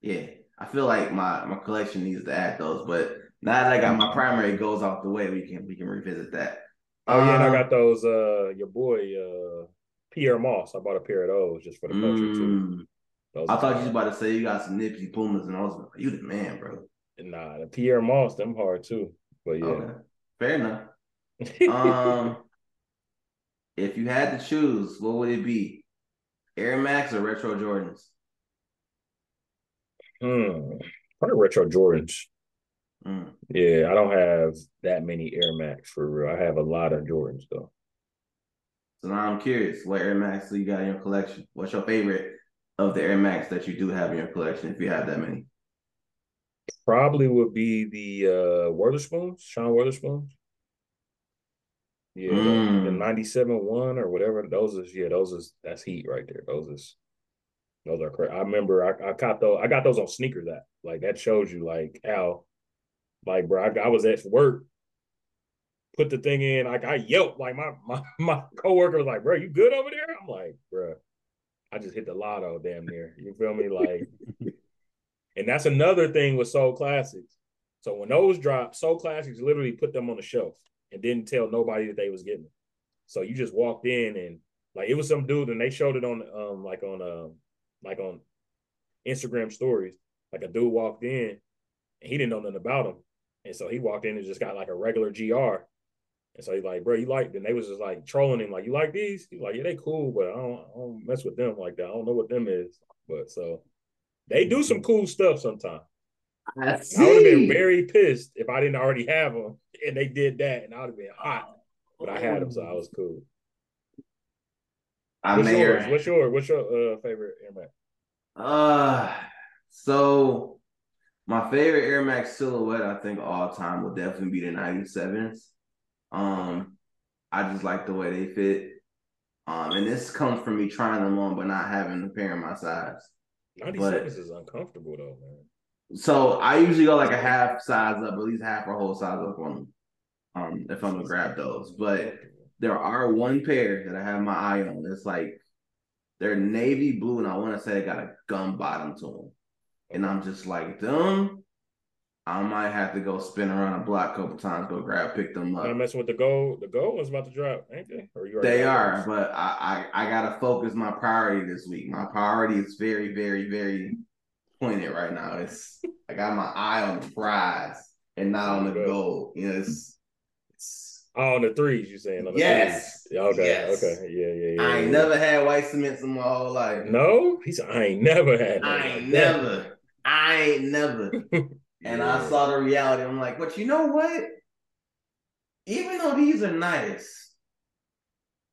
Yeah. I feel like my my collection needs to add those, but now that I got my primary goes off the way, we can we can revisit that. Oh yeah, and I um, got those uh your boy uh Pyer Moss. I bought a pair of those just for the culture mm, too. I thought you was about to say you got some Nipsey Pumas and I was like, you the man, bro. Nah, the Pyer Moss, them hard too. But yeah. Okay. Fair enough. (laughs) um if you had to choose, what would it be? Air Max or Retro Jordans? Hmm. Probably Retro Jordans. Mm. Yeah, I don't have that many Air Max for real. I have a lot of Jordans though. So now I'm curious, what Air Max do you got in your collection? What's your favorite of the Air Max that you do have in your collection, if you have that many? Probably would be the uh Wotherspoons, Sean Wotherspoons. Yeah, mm. the, 97 one or whatever. Those is yeah, those is that's heat right there. Those is those are crazy. I remember I, I got those I got those on sneakers that like that shows you like how like bro, I, I was at work, put the thing in, like I yelped, like my my (laughs) my coworker was like, bro, you good over there? I'm like, bro, I just hit the lotto damn near. You feel me? Like, and that's another thing with Sole Classics. So when those drop, Sole Classics literally put them on the shelf and didn't tell nobody that they was getting it. So you just walked in and like it was some dude and they showed it on um like on um like on Instagram stories. Like a dude walked in and he didn't know nothing about them. And so he walked in and just got like a regular GR. And so he's like, bro, you like, and they was just like trolling him, like, you like these? He's like, yeah, they cool, but I don't, I don't mess with them like that. I don't know what them is. But so they do some cool stuff sometimes. I, I would have been very pissed if I didn't already have them and they did that, and I would have been hot. But I had them, so I was cool. I what's yours? What's your what's your uh, favorite Air Max? Uh so my favorite Air Max silhouette, I think all time will definitely be the 97s. Um, I just like the way they fit. Um, and this comes from me trying them on, but not having a pair in my size. 97s is uncomfortable though, man. So I usually go like a half size up, at least half or whole size up on them. Um, if I'm gonna grab those. But there are one pair that I have my eye on. It's like they're navy blue, and I want to say they got a gum bottom to them. And I'm just like, them I might have to go spin around a block a couple times, go grab, pick them up. I'm messing with the gold. The gold one's about to drop, ain't they? Or you they are, but I, I I gotta focus my priority this week. My priority is very, very, very pointed right now. It's I got my eye on the prize and not on the gold. You know, it's, it's oh, on the threes. You saying? On the yes. Threes. Okay. Yes. Okay. Yeah. Yeah. Yeah. I ain't yeah. never had white cement in my whole life. No, he said I ain't never had. I ain't never. I ain't never. (laughs) And yeah. I saw the reality. I'm like, but you know what? Even though these are nice,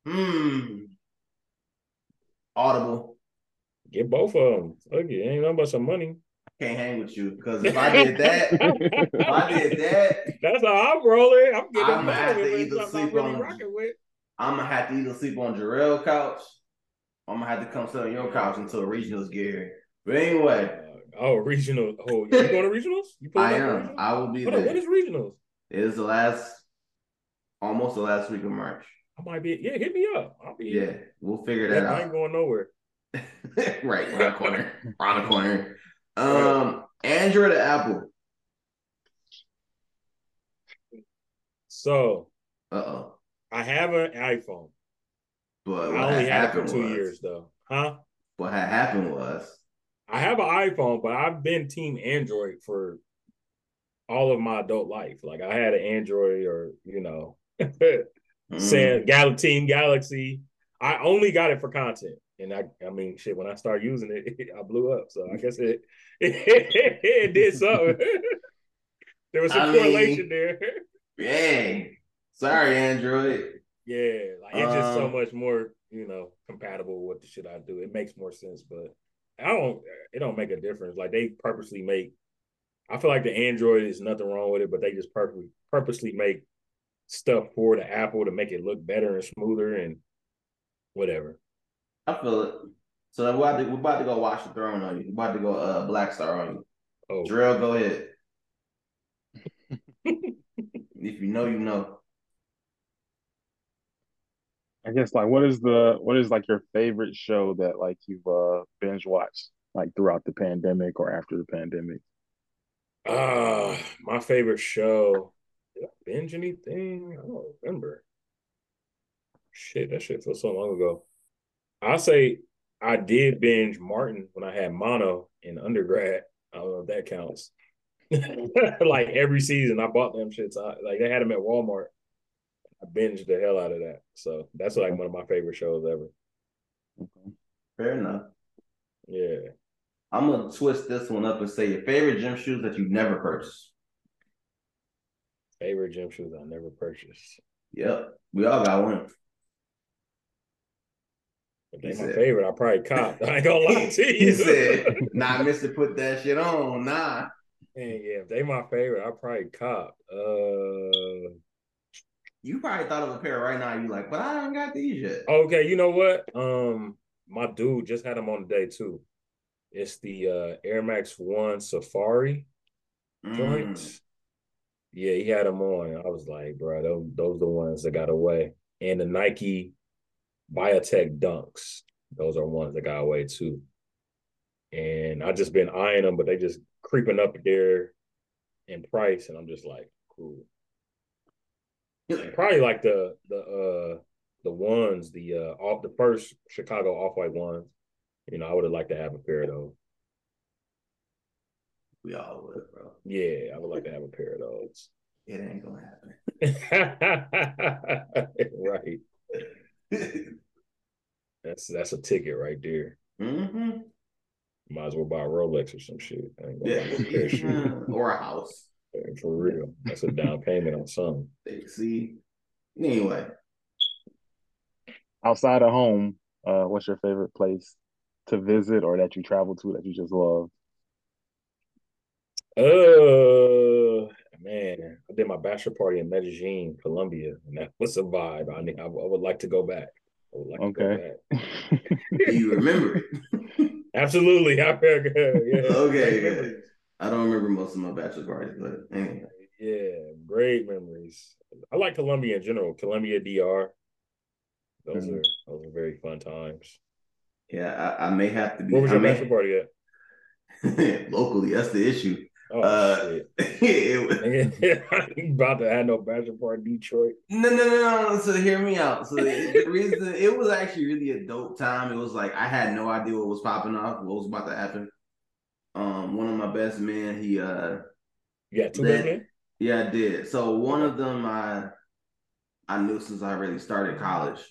hmm, audible. Get both of them. Look, it ain't nothing but some money. I can't hang with you because if I did that, if I did (laughs) that, that's how I'm rolling. I'm getting I'm gonna have to either sleep really on. I'm gonna have to either sleep on Jarrell couch. I'm gonna have to come sit on your couch until the regionals get here. But anyway. Oh, regional. Oh, you (laughs) going to regionals? You I am. I will be there. When is regionals? It is the last, almost the last week of March. I might be. Yeah, hit me up. I'll be. Yeah, we'll figure that yeah, out. I ain't going nowhere. (laughs) right, around the corner. (laughs) around the corner. Um, Android or Apple? So, uh oh, I have an iPhone, but I only had it for two was, years though. Huh? What had happened was I have an iPhone, but I've been team Android for all of my adult life. Like I had an Android or, you know, (laughs) mm. Gal- Team Galaxy. I only got it for content. And I I mean shit, when I started using it, (laughs) I blew up. So I guess it it, (laughs) it did something. there was some I correlation mean, there. Yeah. Sorry, Android. Yeah, like it's um, just so um, much more, you know, compatible with the shit I do. It makes more sense, but I don't. It don't make a difference. Like they purposely make. I feel like the Android is nothing wrong with it, but they just purposely purposely make stuff for the Apple to make it look better and smoother and whatever. I feel it. So we're about to, we're about to go watch the throne on you. We're about to go uh Black Star on you. Oh, Drill, go ahead. (laughs) if you know, you know. I guess like what is the what is like your favorite show that like you've uh binge watched like throughout the pandemic or after the pandemic? Uh my favorite show. Did I binge anything? I don't remember. Shit, that shit feels so long ago. I'll say I did binge Martin when I had mono in undergrad. I don't know if that counts. (laughs) like every season, I bought them shits. like they had them at Walmart. I binged the hell out of that. So that's like one of my favorite shows ever. Okay. Fair enough. Yeah. I'm gonna twist this one up and say your favorite gym shoes that you've never purchased. Favorite gym shoes I never purchased. Yep. We all got one. If they my favorite, I probably cop. (laughs) I ain't gonna lie to you. He said, (laughs) nah, Mister put that shit on. Nah. And yeah, if they my favorite, I probably cop. Uh you probably thought of a pair right now. You like, but I don't got these yet. Okay, you know what? Um, my dude just had them on the day too. It's the uh Air Max One Safari mm. joints. Yeah, he had them on. I was like, bro, those those are the ones that got away. And the Nike Biotech Dunks, those are ones that got away too. And I just been eyeing them, but they just creeping up there in price, and I'm just like, cool. Probably like the the uh the ones, the uh off the first Chicago off white ones. You know, I would have liked to have a pair of those. We all would, bro. Yeah, I would like to have a pair of those. (laughs) It ain't gonna happen. (laughs) (laughs) right. that's that's a ticket right there. Mm-hmm. Might as well buy a Rolex or some shit. Yeah. or a house. For real. That's a down (laughs) payment on something. See. Anyway. Outside of home, uh, what's your favorite place to visit or that you travel to that you just love? Uh man, I did my bachelor party in Medellin, Colombia, and that was a vibe. I I, I would like to go back. I would like okay. to go back. Do (laughs) you remember it? (laughs) Absolutely. I, yeah. Okay. I don't remember most of my bachelor parties, but anyway. Yeah, great memories. I like Colombia in general. Colombia DR. Those mm-hmm. are those are very fun times. Yeah, I, I may have to be. What was your bachelor party at? (laughs) locally, that's the issue. Oh Uh, shit! (laughs) (laughs) about to have no bachelor party Detroit? No, no, no, no. So hear me out. So the, the reason it was actually really a dope time. It was like I had no idea what was popping off, what was about to happen. Um, one of my best men, he uh, You got two best men? yeah, I did. So one of them, I, I knew since I really started college.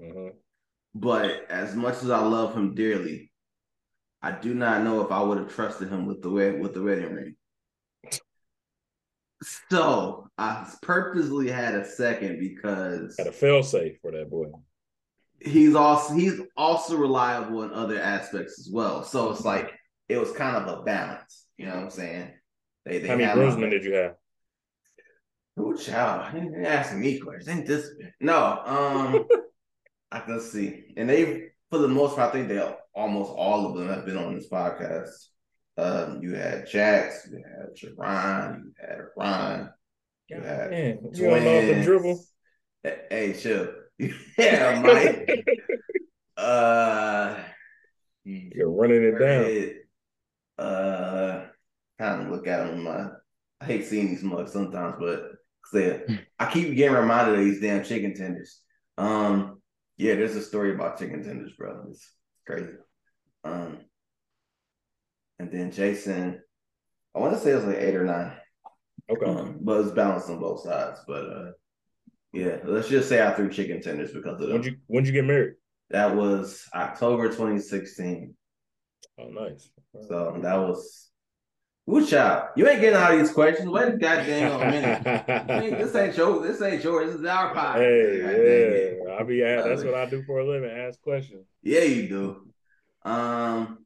Mhm. But as much as I love him dearly, I do not know if I would have trusted him with the wed- with the wedding ring. So I purposely had a second because Had a fail safe for that boy. he's also he's also reliable in other aspects as well. So it's like it was kind of a balance. You know what I'm saying? They, they How many groomsmen did you have? Oh, child, you didn't ask me questions. Ain't this no? Um, (laughs) I can see, and they for the most part, I think they almost all of them have been on this podcast. Um, you had Jax, you had Jerron, you had Ron, you had Man, you don't know the twins. dribble. Hey, chill. (laughs) Yeah, Mike. (laughs) uh, You're running it down. Uh, kind of look at them. Uh, I hate seeing these mugs sometimes, but they, I keep getting reminded of these damn chicken tenders. Um, yeah, there's a story about chicken tenders, bro. It's crazy. Um, and then Jason, I want to say it was like eight or nine, Okay. um, but it's balanced on both sides. But uh, yeah, let's just say I threw chicken tenders because of them. When'd you when'd you get married? That was October 2016. Oh, nice. So that was. Woo child. You ain't getting all these questions. Wait a goddamn minute. (laughs) This ain't your this ain't yours. This is our podcast. Hey, God dang it. yeah, I be at, that's what I do for a living. Ask questions. Yeah, you do. Um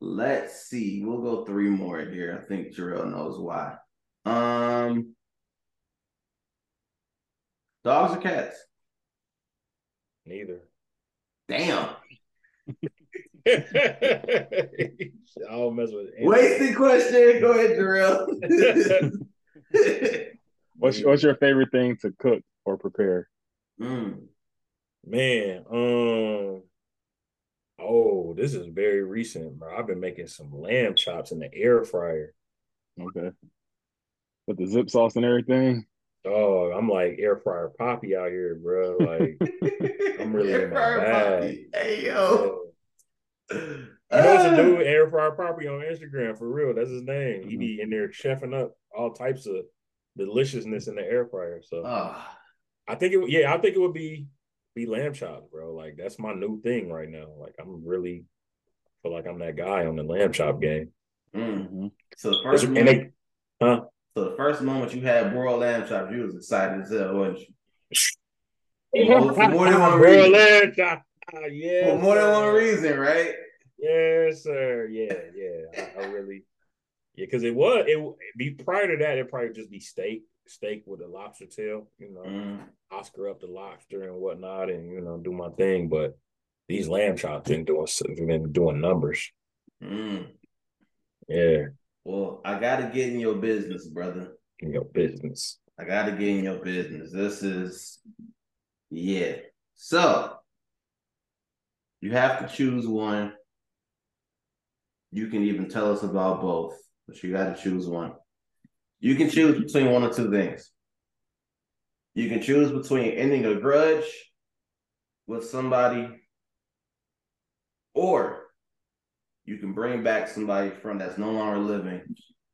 let's see. We'll go three more here. I think Jarrell knows why. Um dogs or cats? Neither. Damn. (laughs) I'll mess with it. Wasted question. Go ahead, Jarrell. (laughs) What's what's your favorite thing to cook or prepare? Mm. Man, um, oh, this is very recent, bro. I've been making some lamb chops in the air fryer. Okay. With the zip sauce and everything. Oh, I'm like air fryer poppy out here, bro. Like, (laughs) I'm really in my fryer bag. poppy. Hey yeah. yo. You know what's a Ah. dude air fryer poppy on Instagram for real? That's his name. He Mm-hmm. be in there chefing up all types of deliciousness in the air fryer. So Ah. I think it, yeah, I think it would be be lamb chops, bro. Like that's my new thing right now. Like I'm really feel like I'm that guy on the lamb chop game. Mm. Mhm. So the first moment, they, huh? so the first moment you had broiled lamb chops, you was excited as hell, wasn't you? More- (laughs) more than one Broiled reason. lamb chop. Ah, yes, For more than one reason, right? Yes, sir. Yeah, yeah. I, I really, yeah, because it was it be prior to that. It probably just be steak, steak with a lobster tail. You know, Mm. Oscar up the lobster and whatnot, and you know, do my thing. But these lamb chops been doing been doing numbers. Mm. Yeah, Well, I gotta get in your business, brother. in your business. I gotta get in your business. This is yeah. So you have to choose one. You can even tell us about both, but you gotta choose one. You can choose between one or two things. You can choose between ending a grudge with somebody, or you can bring back somebody from that's no longer living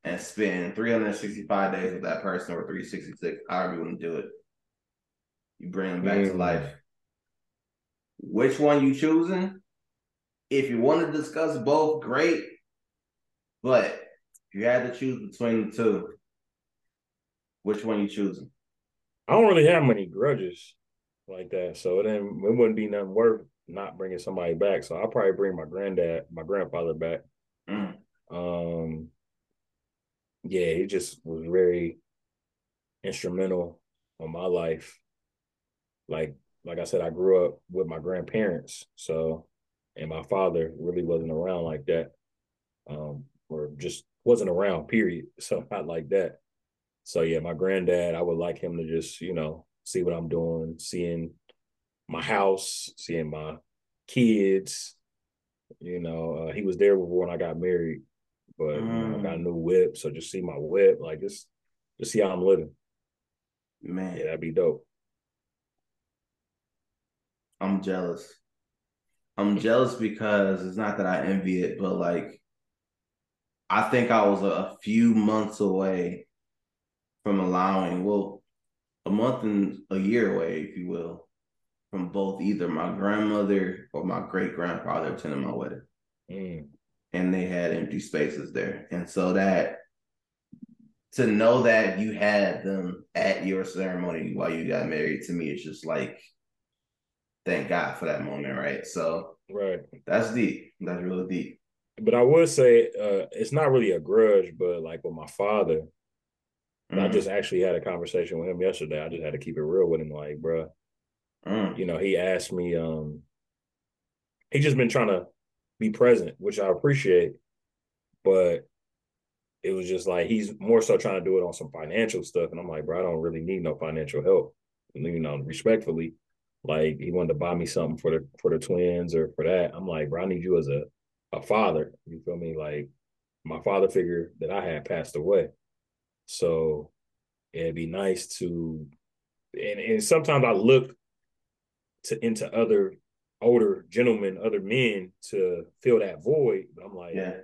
and spend 365 days with that person or 366, however you want to do it. You bring them back to Mm. life. Which one you choosing? If you want to discuss both, great. But if you had to choose between the two, which one you choosing? I don't really have many grudges like that, so then it wouldn't be nothing worth not bringing somebody back. So I'll probably bring my granddad, my grandfather back. Mm. Um, yeah, he just was very instrumental on my life. Like, like I said, I grew up with my grandparents, so and my father really wasn't around like that, um, or just wasn't around. Period. (laughs) So not like that. So yeah, my granddad, I would like him to just you know see what I'm doing, seeing my house, seeing my kids. You know, uh, he was there before when I got married, but mm. you know, I got a mm. new whip, so just see my whip, like just just see how I'm living. Man, yeah, that'd be dope. I'm jealous. I'm jealous because it's not that I envy it, but like I think I was a, a few months away from allowing, well, a month and a year away, if you will, from both either my grandmother or my great grandfather attending my wedding. Mm. And they had empty spaces there. And so that to know that you had them at your ceremony while you got married to me is just like thank God for that moment, right? So right. That's deep. That's really deep. But I would say uh it's not really a grudge, but like with my father, mm. I just actually had a conversation with him yesterday. I just had to keep it real with him, like, bro, Mm. You know, he asked me, um, he just been trying to be present, which I appreciate, but it was just like he's more so trying to do it on some financial stuff. And I'm like, bro, I don't really need no financial help. You know, respectfully. Like he wanted to buy me something for the for the twins or for that. I'm like, bro, I need you as a a father. You feel me? Like my father figure that I had passed away. So it'd be nice to and, and sometimes I look to into other older gentlemen, other men to fill that void. But I'm like, yeah.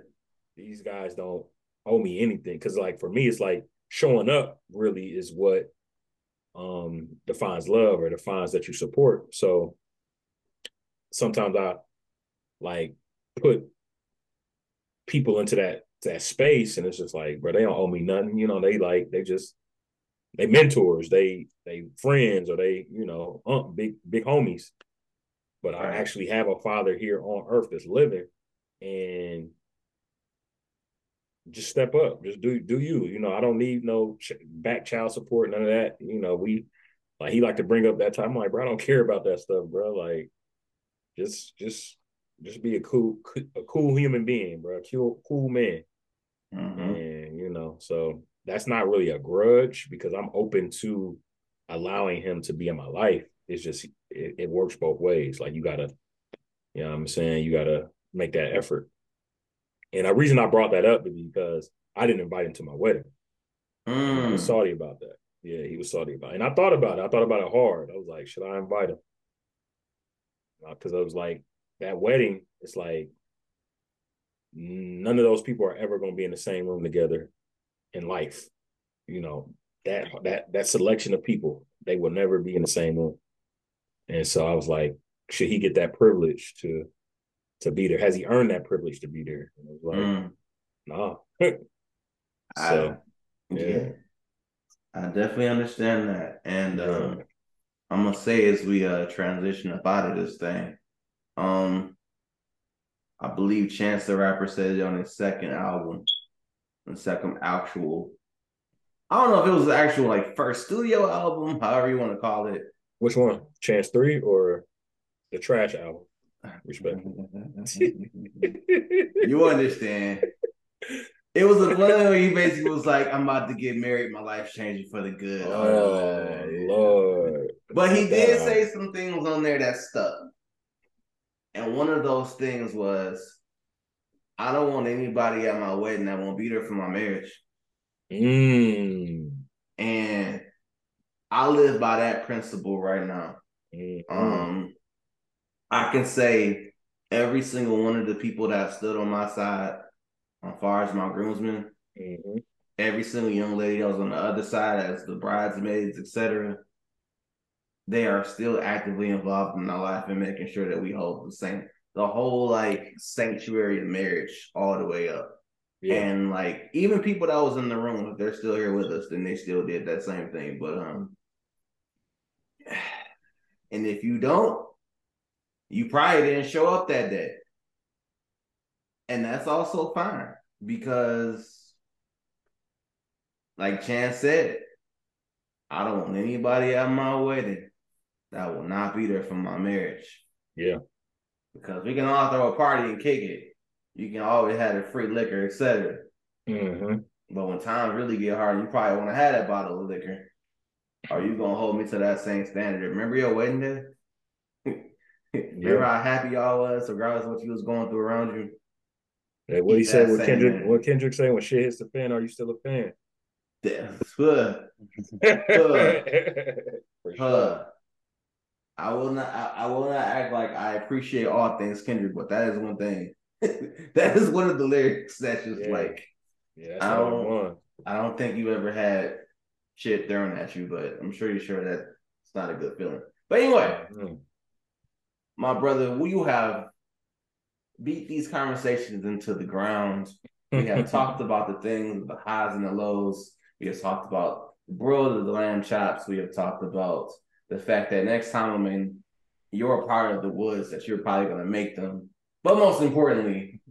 these guys don't owe me anything. Cause like for me, it's like showing up really is what um defines love or defines that you support. So sometimes I like put people into that that space and it's just like, bro, they don't owe me nothing. You know, they like they just they mentors, they they friends, or they you know um, big big homies. But. I actually have a father here on earth that's living, and just step up, just do do you. You know, I don't need no ch- back child support, none of that. You know, we like he like to bring up that time. I'm like, bro, I don't care about that stuff, bro. Like, just just just be a cool a cool human being, bro. Cool cool man. Mm-hmm. And you know, so that's not really a grudge because I'm open to allowing him to be in my life. It's just it, it works both ways. Like you gotta, you know what I'm saying, you gotta make that effort. And the reason I brought that up is because I didn't invite him to my wedding. Mm. I was salty about that. Yeah, he was salty about it. And I thought about it. I thought about it hard. I was like, should I invite him? Because uh, I was like, that wedding, it's like none of those people are ever going to be in the same room together in life. You know, that that that selection of people, they will never be in the same room. And so I was like, should he get that privilege to to be there? Has he earned that privilege to be there? And I was like, mm. nah. (laughs) so I, yeah. yeah. I definitely understand that. And um I'm gonna say as we uh transition up out of this thing, um I believe Chance the Rapper said it on his second album, the second actual. I don't know if it was the actual like first studio album, however you want to call it. Which one? Chance Three or the Trash album? Respect. you understand. It was a one where he basically was like, "I'm about to get married. My life's changing for the good." Oh, Lord! But he did say some things on there that stuck, and one of those things was, I don't want anybody at my wedding that won't be there for my marriage. Mm. And I live by that principle right now. Mm-hmm. Um, I can say every single one of the people that stood on my side, as far as my groomsmen, mm-hmm. every single young lady that was on the other side as the bridesmaids, etc., they are still actively involved in my life and making sure that we hold the same the whole like sanctuary of marriage all the way up. Yeah. And like even people that was in the room, if they're still here with us, then they still did that same thing. But um (sighs) and if you don't, you probably didn't show up that day. And that's also fine because like Chance said, I don't want anybody at my wedding that will not be there for my marriage. Yeah because we can all throw a party and kick it. You can always have the free liquor, etc. Mm-hmm. But when times really get hard, you probably want to have that bottle of liquor. Are you gonna hold me to that same standard? Remember your wedding day? (laughs) Remember yeah. how happy y'all was, regardless of what you was going through around you. Hey, what he said, what Kendrick, what Kendrick saying, when shit hits the fan, are you still a fan? Good. (laughs) sure. I will not. I, I, will not act like I appreciate all things Kendrick, but that is one thing. (laughs) that is one of the lyrics that's just yeah. like. Yeah, I don't. I don't think you ever had shit thrown at you, but I'm sure you're sure that it's not a good feeling. But anyway, mm-hmm. My brother, will you have beat these conversations into the ground? We have (laughs) talked about the things, the highs and the lows. We have talked about the broiled of the lamb chops. We have talked about the fact that next time I'm in you're a part of the woods, that you're probably going to make them. But most importantly,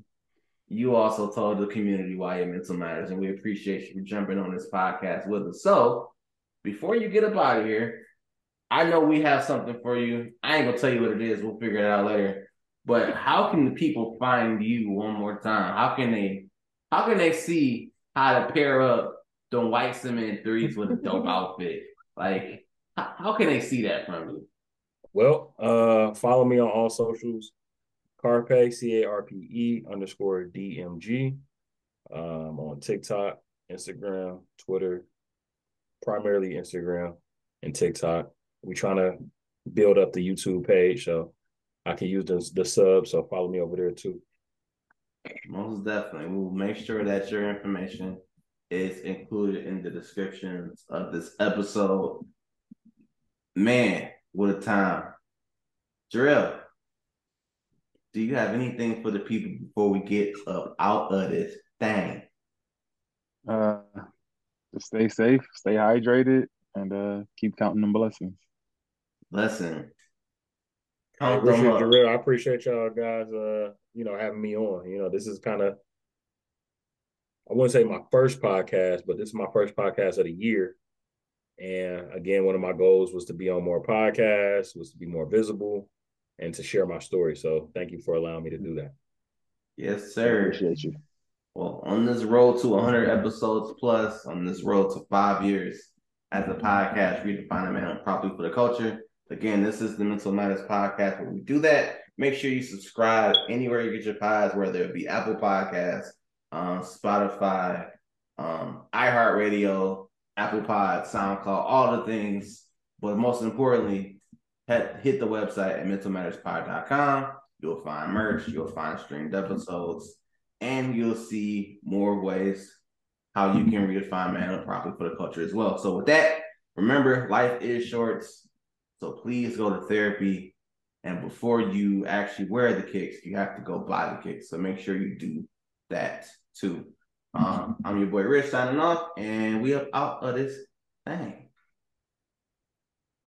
you also told the community why your mental matters, and we appreciate you for jumping on this podcast with us. So, before you get up out of here, I know we have something for you. I ain't gonna tell you what it is. We'll figure it out later. But how can the people find you one more time? How can they? How can they see how to pair up the white cement threes with a dope (laughs) outfit? Like, how, how can they see that from you? Well, uh, follow me on all socials. Carpe C A R P E underscore D M G. Um, on TikTok, Instagram, Twitter, primarily Instagram and TikTok. We're trying to build up the YouTube page, so I can use the, the sub. So follow me over there too. Most definitely. We'll make sure that your information is included in the descriptions of this episode. Man, what a time. Jarrell, do you have anything for the people before we get up out of this thing? Uh, just stay safe, stay hydrated, and uh, keep counting them blessings. Listen, I appreciate you, I appreciate y'all guys. Uh, you know, having me on. You know, this is kind of I wouldn't say my first podcast, but this is my first podcast of the year. And again, one of my goals was to be on more podcasts, was to be more visible, and to share my story. So thank you for allowing me to do that. Yes, sir. I appreciate you. Well, on this road to 100 episodes plus, on this road to five years as a podcast, redefining man properly for the culture. Again, this is the Mental Matters podcast When we do that. Make sure you subscribe anywhere you get your pods, whether it be Apple Podcasts, um, Spotify, um, iHeartRadio, Apple Pod, SoundCloud, all the things. But most importantly, hit the website at mentalmatterspod.com. You'll find merch, you'll find streamed episodes, and you'll see more ways how you can redefine man properly for the culture as well. So with that, remember life is short. So please go to therapy. And before you actually wear the kicks, you have to go buy the kicks. So make sure you do that too. Um, I'm your boy Rich signing off, and we up out of this thing.